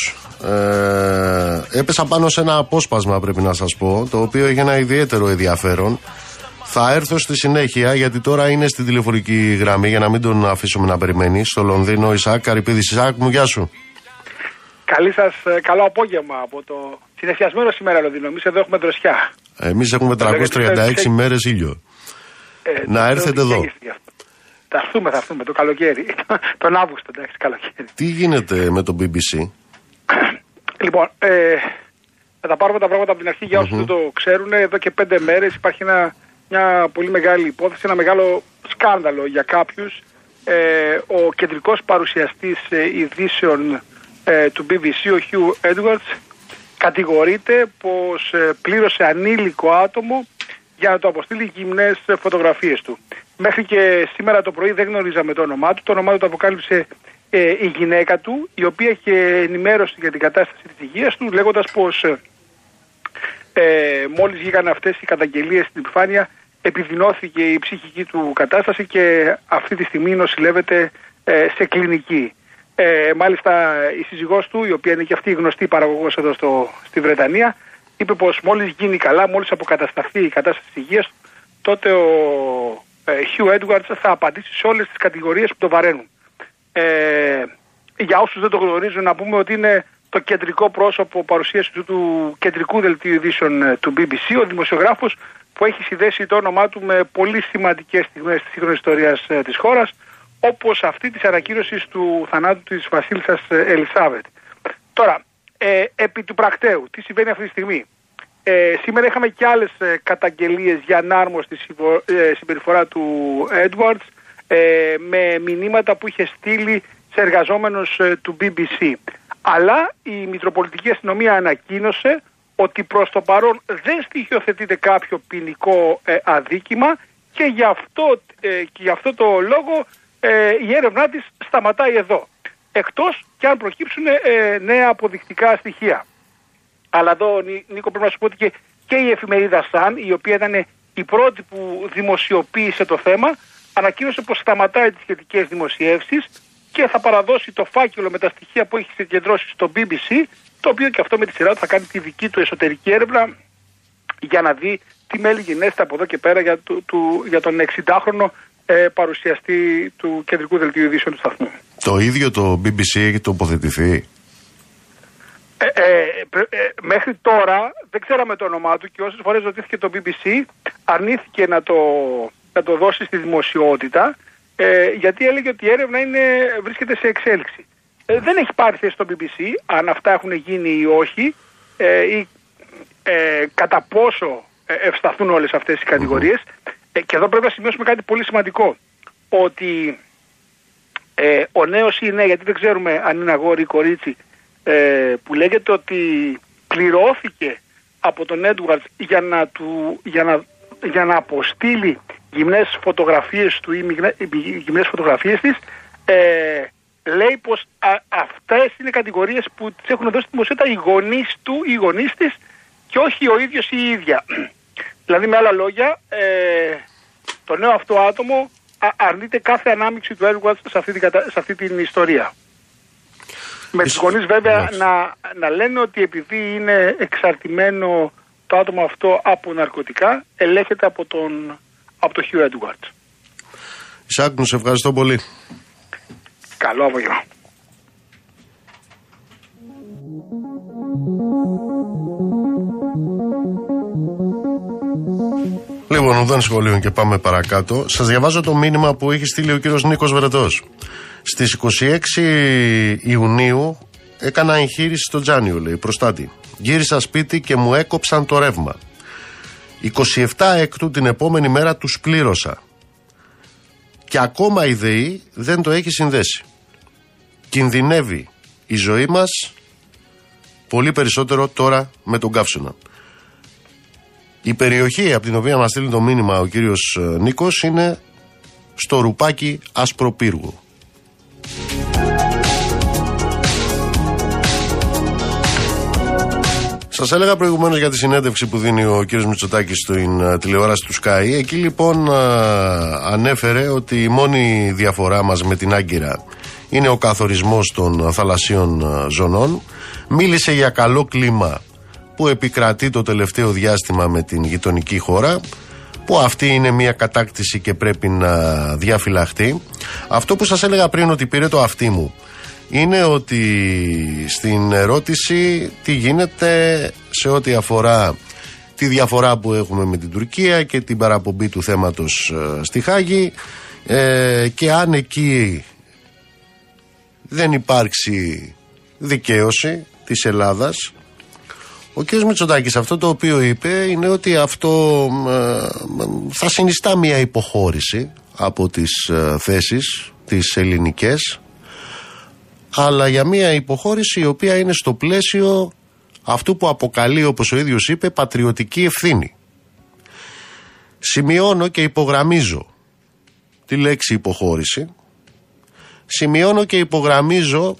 Ε, έπεσα πάνω σε ένα απόσπασμα, πρέπει να σας πω, το οποίο έχει ένα ιδιαίτερο ενδιαφέρον. Θα έρθω στη συνέχεια, γιατί τώρα είναι στη τηλεφωνική γραμμή, για να μην τον αφήσουμε να περιμένει. Στο Λονδίνο, Ισάκ Καρυπίδης. Ισάκ, μου γεια σου. Καλή σας, καλό απόγευμα από το συνεφιασμένο σήμερα Λονδίνο. Εμείς εδώ έχουμε δροσιά. Εμείς έχουμε 336 μέρες ήλιο. Ε, να έρθετε εδώ. Θα έρθουμε, θα έρθουμε το καλοκαίρι. *laughs* Τον Αύγουστο, εντάξει, καλοκαίρι. Τι γίνεται με το BBC. *coughs* Λοιπόν, ε, θα τα πάρουμε τα πράγματα από την αρχή για όσους δεν το ξέρουν. Εδώ και πέντε μέρες υπάρχει ένα, μια πολύ μεγάλη υπόθεση, ένα μεγάλο σκάνδαλο για κάποιους. Ε, ο κεντρικός παρουσιαστής ε, ειδήσεων ε, του BBC, ο Hugh Edwards, κατηγορείται πως ε, πλήρωσε ανήλικο άτομο για να το αποστείλει γυμνές φωτογραφίες του. Μέχρι και σήμερα το πρωί δεν γνωρίζαμε το όνομά του. Το όνομά του το αποκάλυψε ε, η γυναίκα του, η οποία είχε ενημέρωση για την κατάσταση της υγείας του, λέγοντας πως ε, ε, μόλις βγήκαν αυτές οι καταγγελίες στην επιφάνεια, επιδεινώθηκε η ψυχική του κατάσταση και αυτή τη στιγμή νοσηλεύεται ε, σε κλινική. Ε, μάλιστα η σύζυγός του, η οποία είναι και αυτή η γνωστή παραγωγός εδώ στο, στη Βρετανία, είπε πως μόλις γίνει καλά, μόλις αποκατασταθεί η κατάσταση της υγείας, τότε ο ε, Hugh Edwards θα απαντήσει σε όλες τις κατηγορίες που το βαραίνουν. Ε, για όσους δεν το γνωρίζουν να πούμε ότι είναι το κεντρικό πρόσωπο παρουσίασης του, του κεντρικού δελτίου ειδήσεων ε, του BBC, ο δημοσιογράφος που έχει συνδέσει το όνομά του με πολύ σημαντικές στιγμές της σύγχρονης ιστορίας ε, της χώρας, όπως αυτή της ανακοίνωσης του θανάτου της βασίλισσας ε, Ελισάβετ. Τώρα, ε, επί του πρακτέου, τι συμβαίνει αυτή τη στιγμή; Ε, σήμερα είχαμε και άλλες ε, καταγγελίες για ανάρμοστη ε, συμπεριφορά του Edwards ε, με μηνύματα που είχε στείλει σε εργαζόμενους ε, του BBC. Αλλά η Μητροπολιτική Αστυνομία ανακοίνωσε ότι προς το παρόν δεν στοιχειοθετείται κάποιο ποινικό αδίκημα και γι' αυτό, και γι αυτό το λόγο η έρευνά της σταματάει εδώ. Εκτός και αν προκύψουν νέα αποδεικτικά στοιχεία. Αλλά εδώ, Νίκο, πρέπει να σου πω ότι και, και η εφημερίδα Σαν, η οποία ήταν η πρώτη που δημοσιοποίησε το θέμα, ανακοίνωσε πως σταματάει τις σχετικές δημοσιεύσεις και θα παραδώσει το φάκελο με τα στοιχεία που έχει συγκεντρώσει στο BBC, το οποίο και αυτό με τη σειρά του θα κάνει τη δική του εσωτερική έρευνα για να δει τι μέλη γενέστε από εδώ και πέρα για, του, του, για τον 60χρονο ε, παρουσιαστή του κεντρικού δελτίου ειδήσεων του σταθμού. Το ίδιο το BBC έχει τοποθετηθεί; Ε, ε, ε, μέχρι τώρα δεν ξέραμε το όνομά του και όσες φορές ρωτήθηκε το BBC αρνήθηκε να το, να το δώσει στη δημοσιότητα ε, γιατί έλεγε ότι η έρευνα είναι, βρίσκεται σε εξέλιξη. Ε, δεν έχει πάρει θέση στο BBC αν αυτά έχουν γίνει ή όχι ή κατά πόσο ευσταθούν όλες αυτές οι κατηγορίες και εδώ πρέπει να σημειώσουμε κάτι πολύ σημαντικό ότι ο νέος είναι, γιατί δεν ξέρουμε αν είναι αγόρι ή κορίτσι ε, που λέγεται ότι πληρώθηκε από τον Έντουαρτ για να, του, για να, για να αποστείλει γυμνές φωτογραφίες του ή γυμνές φωτογραφίες της ε, λέει πως α, αυτές είναι κατηγορίες που τις έχουν δώσει τη δημοσιότητα οι γονείς του ή οι γονείς της και όχι ο ίδιος ή η ίδια. *clears throat* δηλαδή με άλλα λόγια ε, το νέο αυτό άτομο αρνείται κάθε ανάμειξη του Έντουαρτ σε, σε αυτή την ιστορία. Με τους γονείς βέβαια να, να λένε ότι επειδή είναι εξαρτημένο το άτομο αυτό από ναρκωτικά, ελέγχεται από τον, από το Hugh Edwards. Ισάκ, σε ευχαριστώ πολύ. Καλό απόγευμα. Λοιπόν, δεν σχολείων και πάμε παρακάτω. Σας διαβάζω το μήνυμα που έχει στείλει ο κύριος Νίκος Βρετό. Στις 26 Ιουνίου έκανα εγχείρηση στο Τζάνιο, λέει, προστάτη. Γύρισα σπίτι και μου έκοψαν το ρεύμα. 27 έκτου την επόμενη μέρα τους πλήρωσα. Και ακόμα η ΔΕΗ δεν το έχει συνδέσει. Κινδυνεύει η ζωή μας πολύ περισσότερο τώρα με τον καύσωνα. Η περιοχή από την οποία μας στείλει το μήνυμα ο κύριος ε, Νίκος είναι στο ρουπάκι Ασπροπύργου. Σας έλεγα προηγουμένως για τη συνέντευξη που δίνει ο κύριος Μητσοτάκης στην uh, τηλεόραση του Sky. Εκεί λοιπόν uh, ανέφερε ότι η μόνη διαφορά μας με την Άγκυρα είναι ο καθορισμός των θαλασσίων uh, ζωνών. Μίλησε για καλό κλίμα που επικρατεί το τελευταίο διάστημα με την γειτονική χώρα που αυτή είναι μια κατάκτηση και πρέπει να διαφυλαχτεί. Αυτό που σας έλεγα πριν ότι πήρε το αυτί μου είναι ότι στην ερώτηση τι γίνεται σε ό,τι αφορά τη διαφορά που έχουμε με την Τουρκία και την παραπομπή του θέματος ε, στη Χάγη ε, και αν εκεί δεν υπάρξει δικαίωση της Ελλάδας ο κ. Μητσοτάκης αυτό το οποίο είπε είναι ότι αυτό ε, θα συνιστά μια υποχώρηση από τις ε, θέσεις τις ελληνικές αλλά για μια υποχώρηση η οποία είναι στο πλαίσιο αυτού που αποκαλεί όπως ο ίδιος είπε πατριωτική ευθύνη. Σημειώνω και υπογραμμίζω τη λέξη υποχώρηση. Σημειώνω και υπογραμμίζω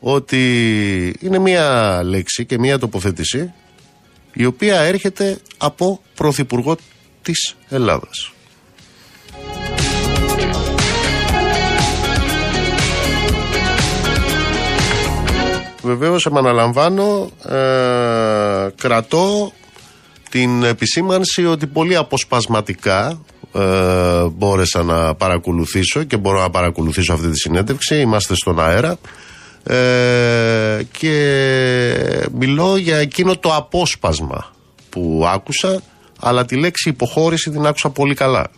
ότι είναι μια λέξη και μια τοποθέτηση η οποία έρχεται από Πρωθυπουργό της Ελλάδας. Βεβαίως επαναλαμβάνω ε, κρατώ την επισήμανση ότι πολύ αποσπασματικά ε, μπόρεσα να παρακολουθήσω και μπορώ να παρακολουθήσω αυτή τη συνέντευξη. Είμαστε στον αέρα ε, και μιλώ για εκείνο το απόσπασμα που άκουσα αλλά τη λέξη υποχώρηση την άκουσα πολύ καλά.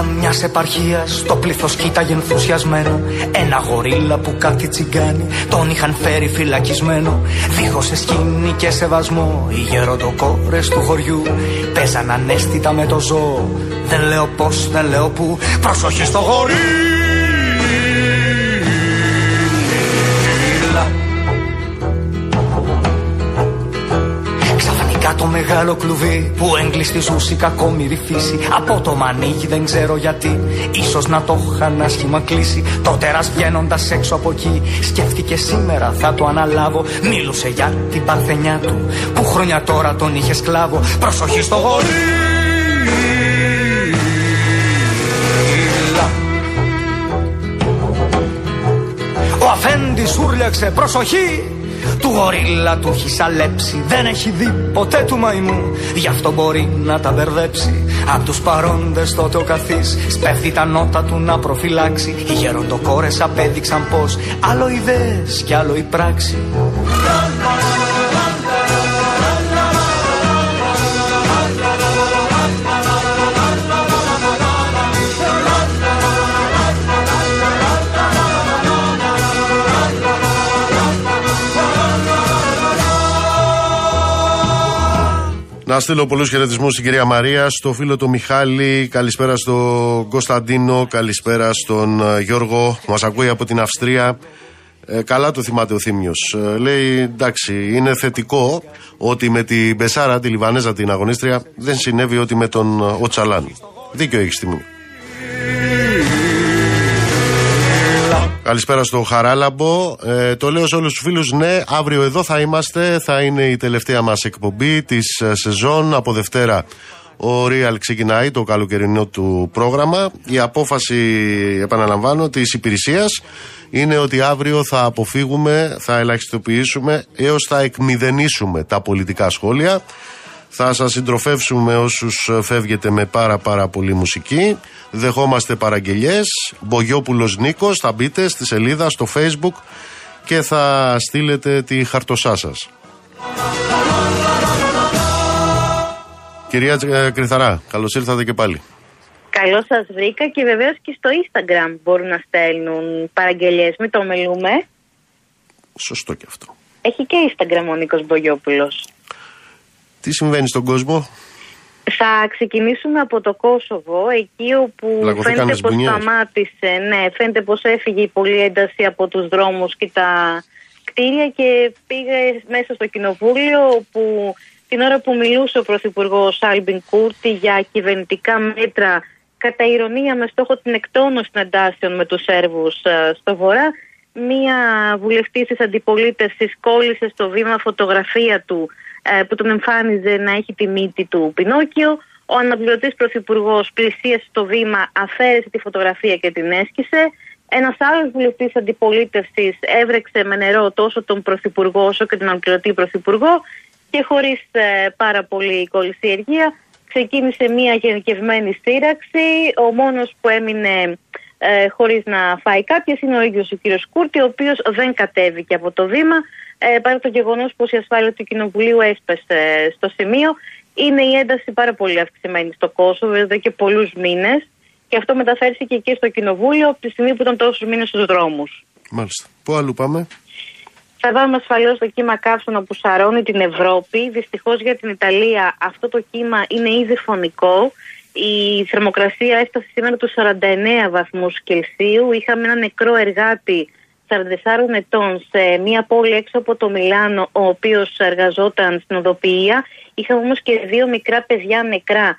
Μιας επαρχίας το πλήθος κοίταγε ενθουσιασμένο. Ένα γορίλα που κάτι τσιγκάνει τον είχαν φέρει φυλακισμένο. Δίχως σκηνή και σεβασμό, οι γεροντοκόρες του χωριού παίζαν ανέστητα με το ζώο. Δεν λέω πώς, δεν λέω που. Προσοχή στο γορίλα! Μεγάλο κλουβί που έγκλειστη ζούσε κακόμοιρη φύση. Από το μανίκι δεν ξέρω γιατί Ίσως να το είχαν άσχημα κλείσει. Το τέρας βγαίνοντας έξω από εκεί Σκέφτηκε σήμερα θα το αναλάβω. Μίλουσε για την παρθενιά του Που χρόνια τώρα τον είχε σκλάβο. Προσοχή στο γορί Ο αφέντης ούρλιαξε προσοχή του γορίλα του έχει σαλέψει. Δεν έχει δει ποτέ του μαϊμού. Γι' αυτό μπορεί να τα μπερδέψει. Απ' τους παρόντες τότε ο καθής Σπέφτει τα νότα του να προφυλάξει. Οι γεροντοκόρες απέδειξαν πως Άλλο ιδέες κι άλλο η πράξη Να στείλω πολλούς χαιρετισμούς στην κυρία Μαρία, στο φίλο του Μιχάλη, καλησπέρα στον Κωνσταντίνο, καλησπέρα στον ε, Γιώργο, μας ακούει από την Αυστρία. Ε, καλά το θυμάται ο Θήμιος. Ε, λέει εντάξει, είναι θετικό ότι με την Μπεσάρα, τη Λιβανέζα, την αγωνίστρια, δεν συνέβη ότι με τον Οτσαλάν. Δίκιο έχεις στιγμή. Καλησπέρα στο Χαράλαμπο. Ε, το λέω σε όλους τους φίλους. Ναι, αύριο εδώ θα είμαστε. Θα είναι η τελευταία μας εκπομπή της ε, σεζόν. Από Δευτέρα ο Real ξεκινάει το καλοκαιρινό του πρόγραμμα. Η απόφαση, επαναλαμβάνω, της υπηρεσίας είναι ότι αύριο θα αποφύγουμε, θα ελαχιστοποιήσουμε έως θα εκμηδενήσουμε τα πολιτικά σχόλια. Θα σας συντροφεύσουμε όσους φεύγετε με πάρα πάρα πολύ μουσική. Δεχόμαστε παραγγελιές. Μπογιόπουλος Νίκος, θα μπείτε στη σελίδα, στο facebook και θα στείλετε τη χαρτοσά σας. Κυρία ε, Κρυθαρά, καλώς ήρθατε και πάλι. Καλώς σας βρήκα και βεβαίως και στο Instagram μπορούν να στέλνουν παραγγελίες. Μην το μελούμε. Σωστό και αυτό. Έχει και Instagram ο Νίκος Μπογιόπουλος. Τι συμβαίνει στον κόσμο, Θα ξεκινήσουμε από το Κόσοβο, εκεί όπου Πλακωθήκανε φαίνεται πως ζημιές. σταμάτησε, ναι, φαίνεται πως έφυγε η πολλή ένταση από τους δρόμους και τα κτίρια και πήγε μέσα στο κοινοβούλιο όπου την ώρα που μιλούσε ο Πρωθυπουργός Άλμπιν Κούρτη για κυβερνητικά μέτρα κατά ηρωνία με στόχο την εκτόνωση των εντάσεων με τους Σέρβους ε, στο Βορρά, μία βουλευτή της αντιπολίτευσης κόλλησε στο βήμα φωτογραφία του ε, που τον εμφάνιζε να έχει τη μύτη του Πινόκιο. Ο αναπληρωτής πρωθυπουργός πλησίασε στο βήμα, αφαίρεσε τη φωτογραφία και την έσκησε. Ένας άλλος βουλευτής αντιπολίτευσης έβρεξε με νερό τόσο τον πρωθυπουργό όσο και τον αναπληρωτή πρωθυπουργό και χωρίς πάρα πολύ κολυσιεργία ξεκίνησε μια γενικευμένη σύραξη. Ο μόνος που έμεινε ε, χωρίς να φάει κάποιες είναι ο ίδιος ο κύριος Κούρτη, ο οποίος δεν κατέβηκε από το βήμα, ε, παρά το γεγονός πως η ασφάλεια του Κοινοβουλίου έσπασε στο σημείο. Είναι η ένταση πάρα πολύ αυξημένη στο Κόσοβο εδώ και πολλούς μήνες και αυτό μεταφέρθηκε και στο Κοινοβούλιο από τη στιγμή που ήταν τόσους μήνες στους δρόμους. Μάλιστα. Πού αλλού πάμε; Θα βάλουμε ασφαλώς το κύμα καύσωνα που σαρώνει την Ευρώπη. Δυστυχώς για την Ιταλία αυτό το κύμα είναι ήδη φωνικό. Η θερμοκρασία έφτασε σήμερα τους 49 βαθμούς Κελσίου. Είχαμε ένα νεκρό εργάτη 44 ετών σε μια πόλη έξω από το Μιλάνο, ο οποίος εργαζόταν στην οδοποιία. Είχαμε όμως και δύο μικρά παιδιά νεκρά,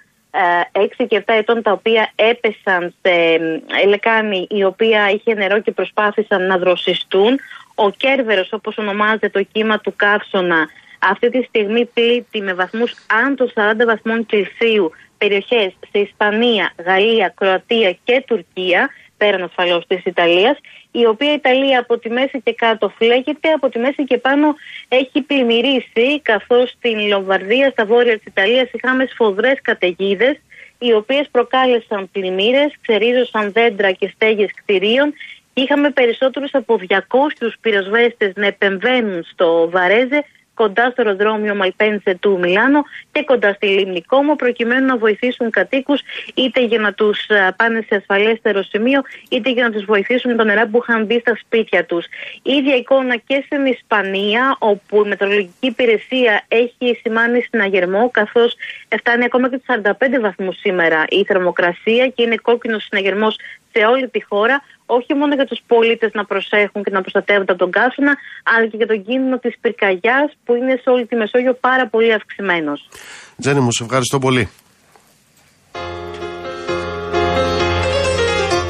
6 και 7 ετών, τα οποία έπεσαν σε ε, λεκάνη η οποία είχε νερό και προσπάθησαν να δροσιστούν. Ο Κέρβερος, όπως ονομάζεται το κύμα του καύσωνα, αυτή τη στιγμή πλήττει με βαθμούς άνω των 40 βαθμών Κελσίου περιοχές σε Ισπανία, Γαλλία, Κροατία και Τουρκία, πέραν ασφαλώς της Ιταλίας, η οποία Ιταλία από τη μέση και κάτω φλέγεται, από τη μέση και πάνω έχει πλημμυρίσει, καθώς στην Λομβαρδία, στα βόρεια της Ιταλίας, είχαμε σφοδρές καταιγίδες, οι οποίες προκάλεσαν πλημμύρες, ξερίζωσαν δέντρα και στέγες κτηρίων Είχαμε περισσότερους από 200 πυροσβέστες να επεμβαίνουν στο Βαρέζε, κοντά στο αεροδρόμιο Μαλπένσε του Μιλάνο και κοντά στη λίμνη Κόμο, προκειμένου να βοηθήσουν κατοίκους είτε για να τους πάνε σε ασφαλέστερο σημείο, είτε για να τους βοηθήσουν με τα νερά που είχαν μπει στα σπίτια τους. Η ίδια εικόνα και στην Ισπανία, όπου η Μετρολογική Υπηρεσία έχει σημάνει συναγερμό, καθώς φτάνει ακόμα και του 45 βαθμούς σήμερα η θερμοκρασία και είναι κόκκινος συναγερμός σε όλη τη χώρα, όχι μόνο για τους πολίτες να προσέχουν και να προστατεύονται από τον καύσωνα, αλλά και για τον κίνδυνο της πυρκαγιάς που είναι σε όλη τη Μεσόγειο πάρα πολύ αυξημένος. Τζένι μου, σε ευχαριστώ πολύ.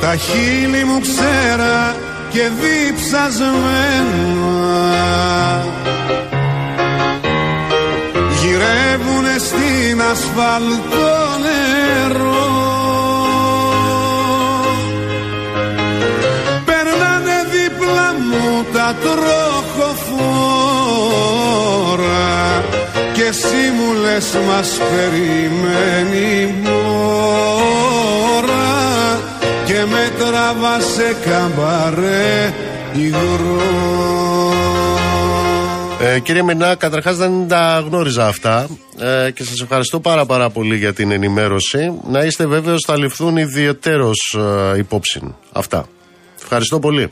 Τα χείλη μου ξέρα και διψασμένα Γυρεύουνε στην ασφαλτό νερό τα τροχοφόρα και εσύ μου λες μας περιμένει μόρα και με τραβά σε καμπαρέ υγρό Ε, κύριε Μινά, καταρχάς δεν τα γνώριζα αυτά ε, και σας ευχαριστώ πάρα πάρα πολύ για την ενημέρωση. Να είστε βέβαιος θα ληφθούν ιδιαιτέρως ε, υπόψη αυτά. Ευχαριστώ πολύ.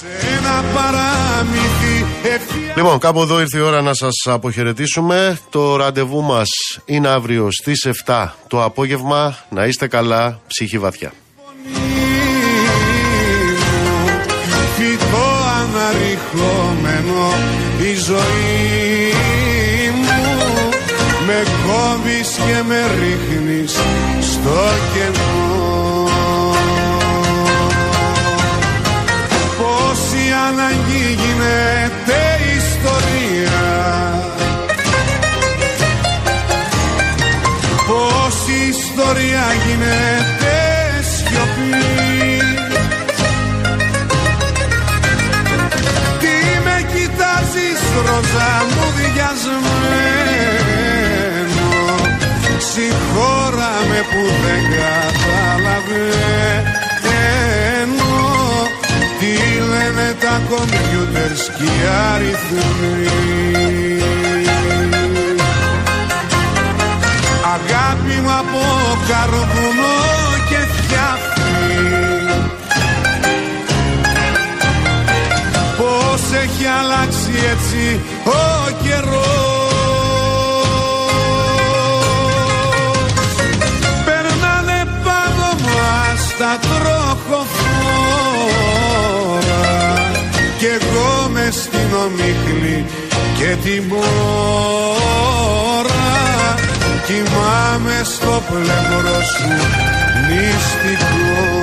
Σε ένα παράμυθι ευχή Λοιπόν, κάπου εδώ ήρθε η ώρα να σας αποχαιρετήσουμε. Το ραντεβού μας είναι αύριο στις 7 το απόγευμα. Να είστε καλά, ψυχή βαθιά. φυτό αναρριχόμενο η ζωή μου με κόβεις και με ρίχνεις στο κενό που δεν καταλαβαίνω τι λένε τα κομπιούτερς και οι αριθμοί. Αγάπη μου από καρβουνό και φτιάχνει. Πώς έχει αλλάξει έτσι ο καιρός εγώ μες στην ομίχλη και την μόρα. Κοιμάμαι στο πλευρό σου μυστικός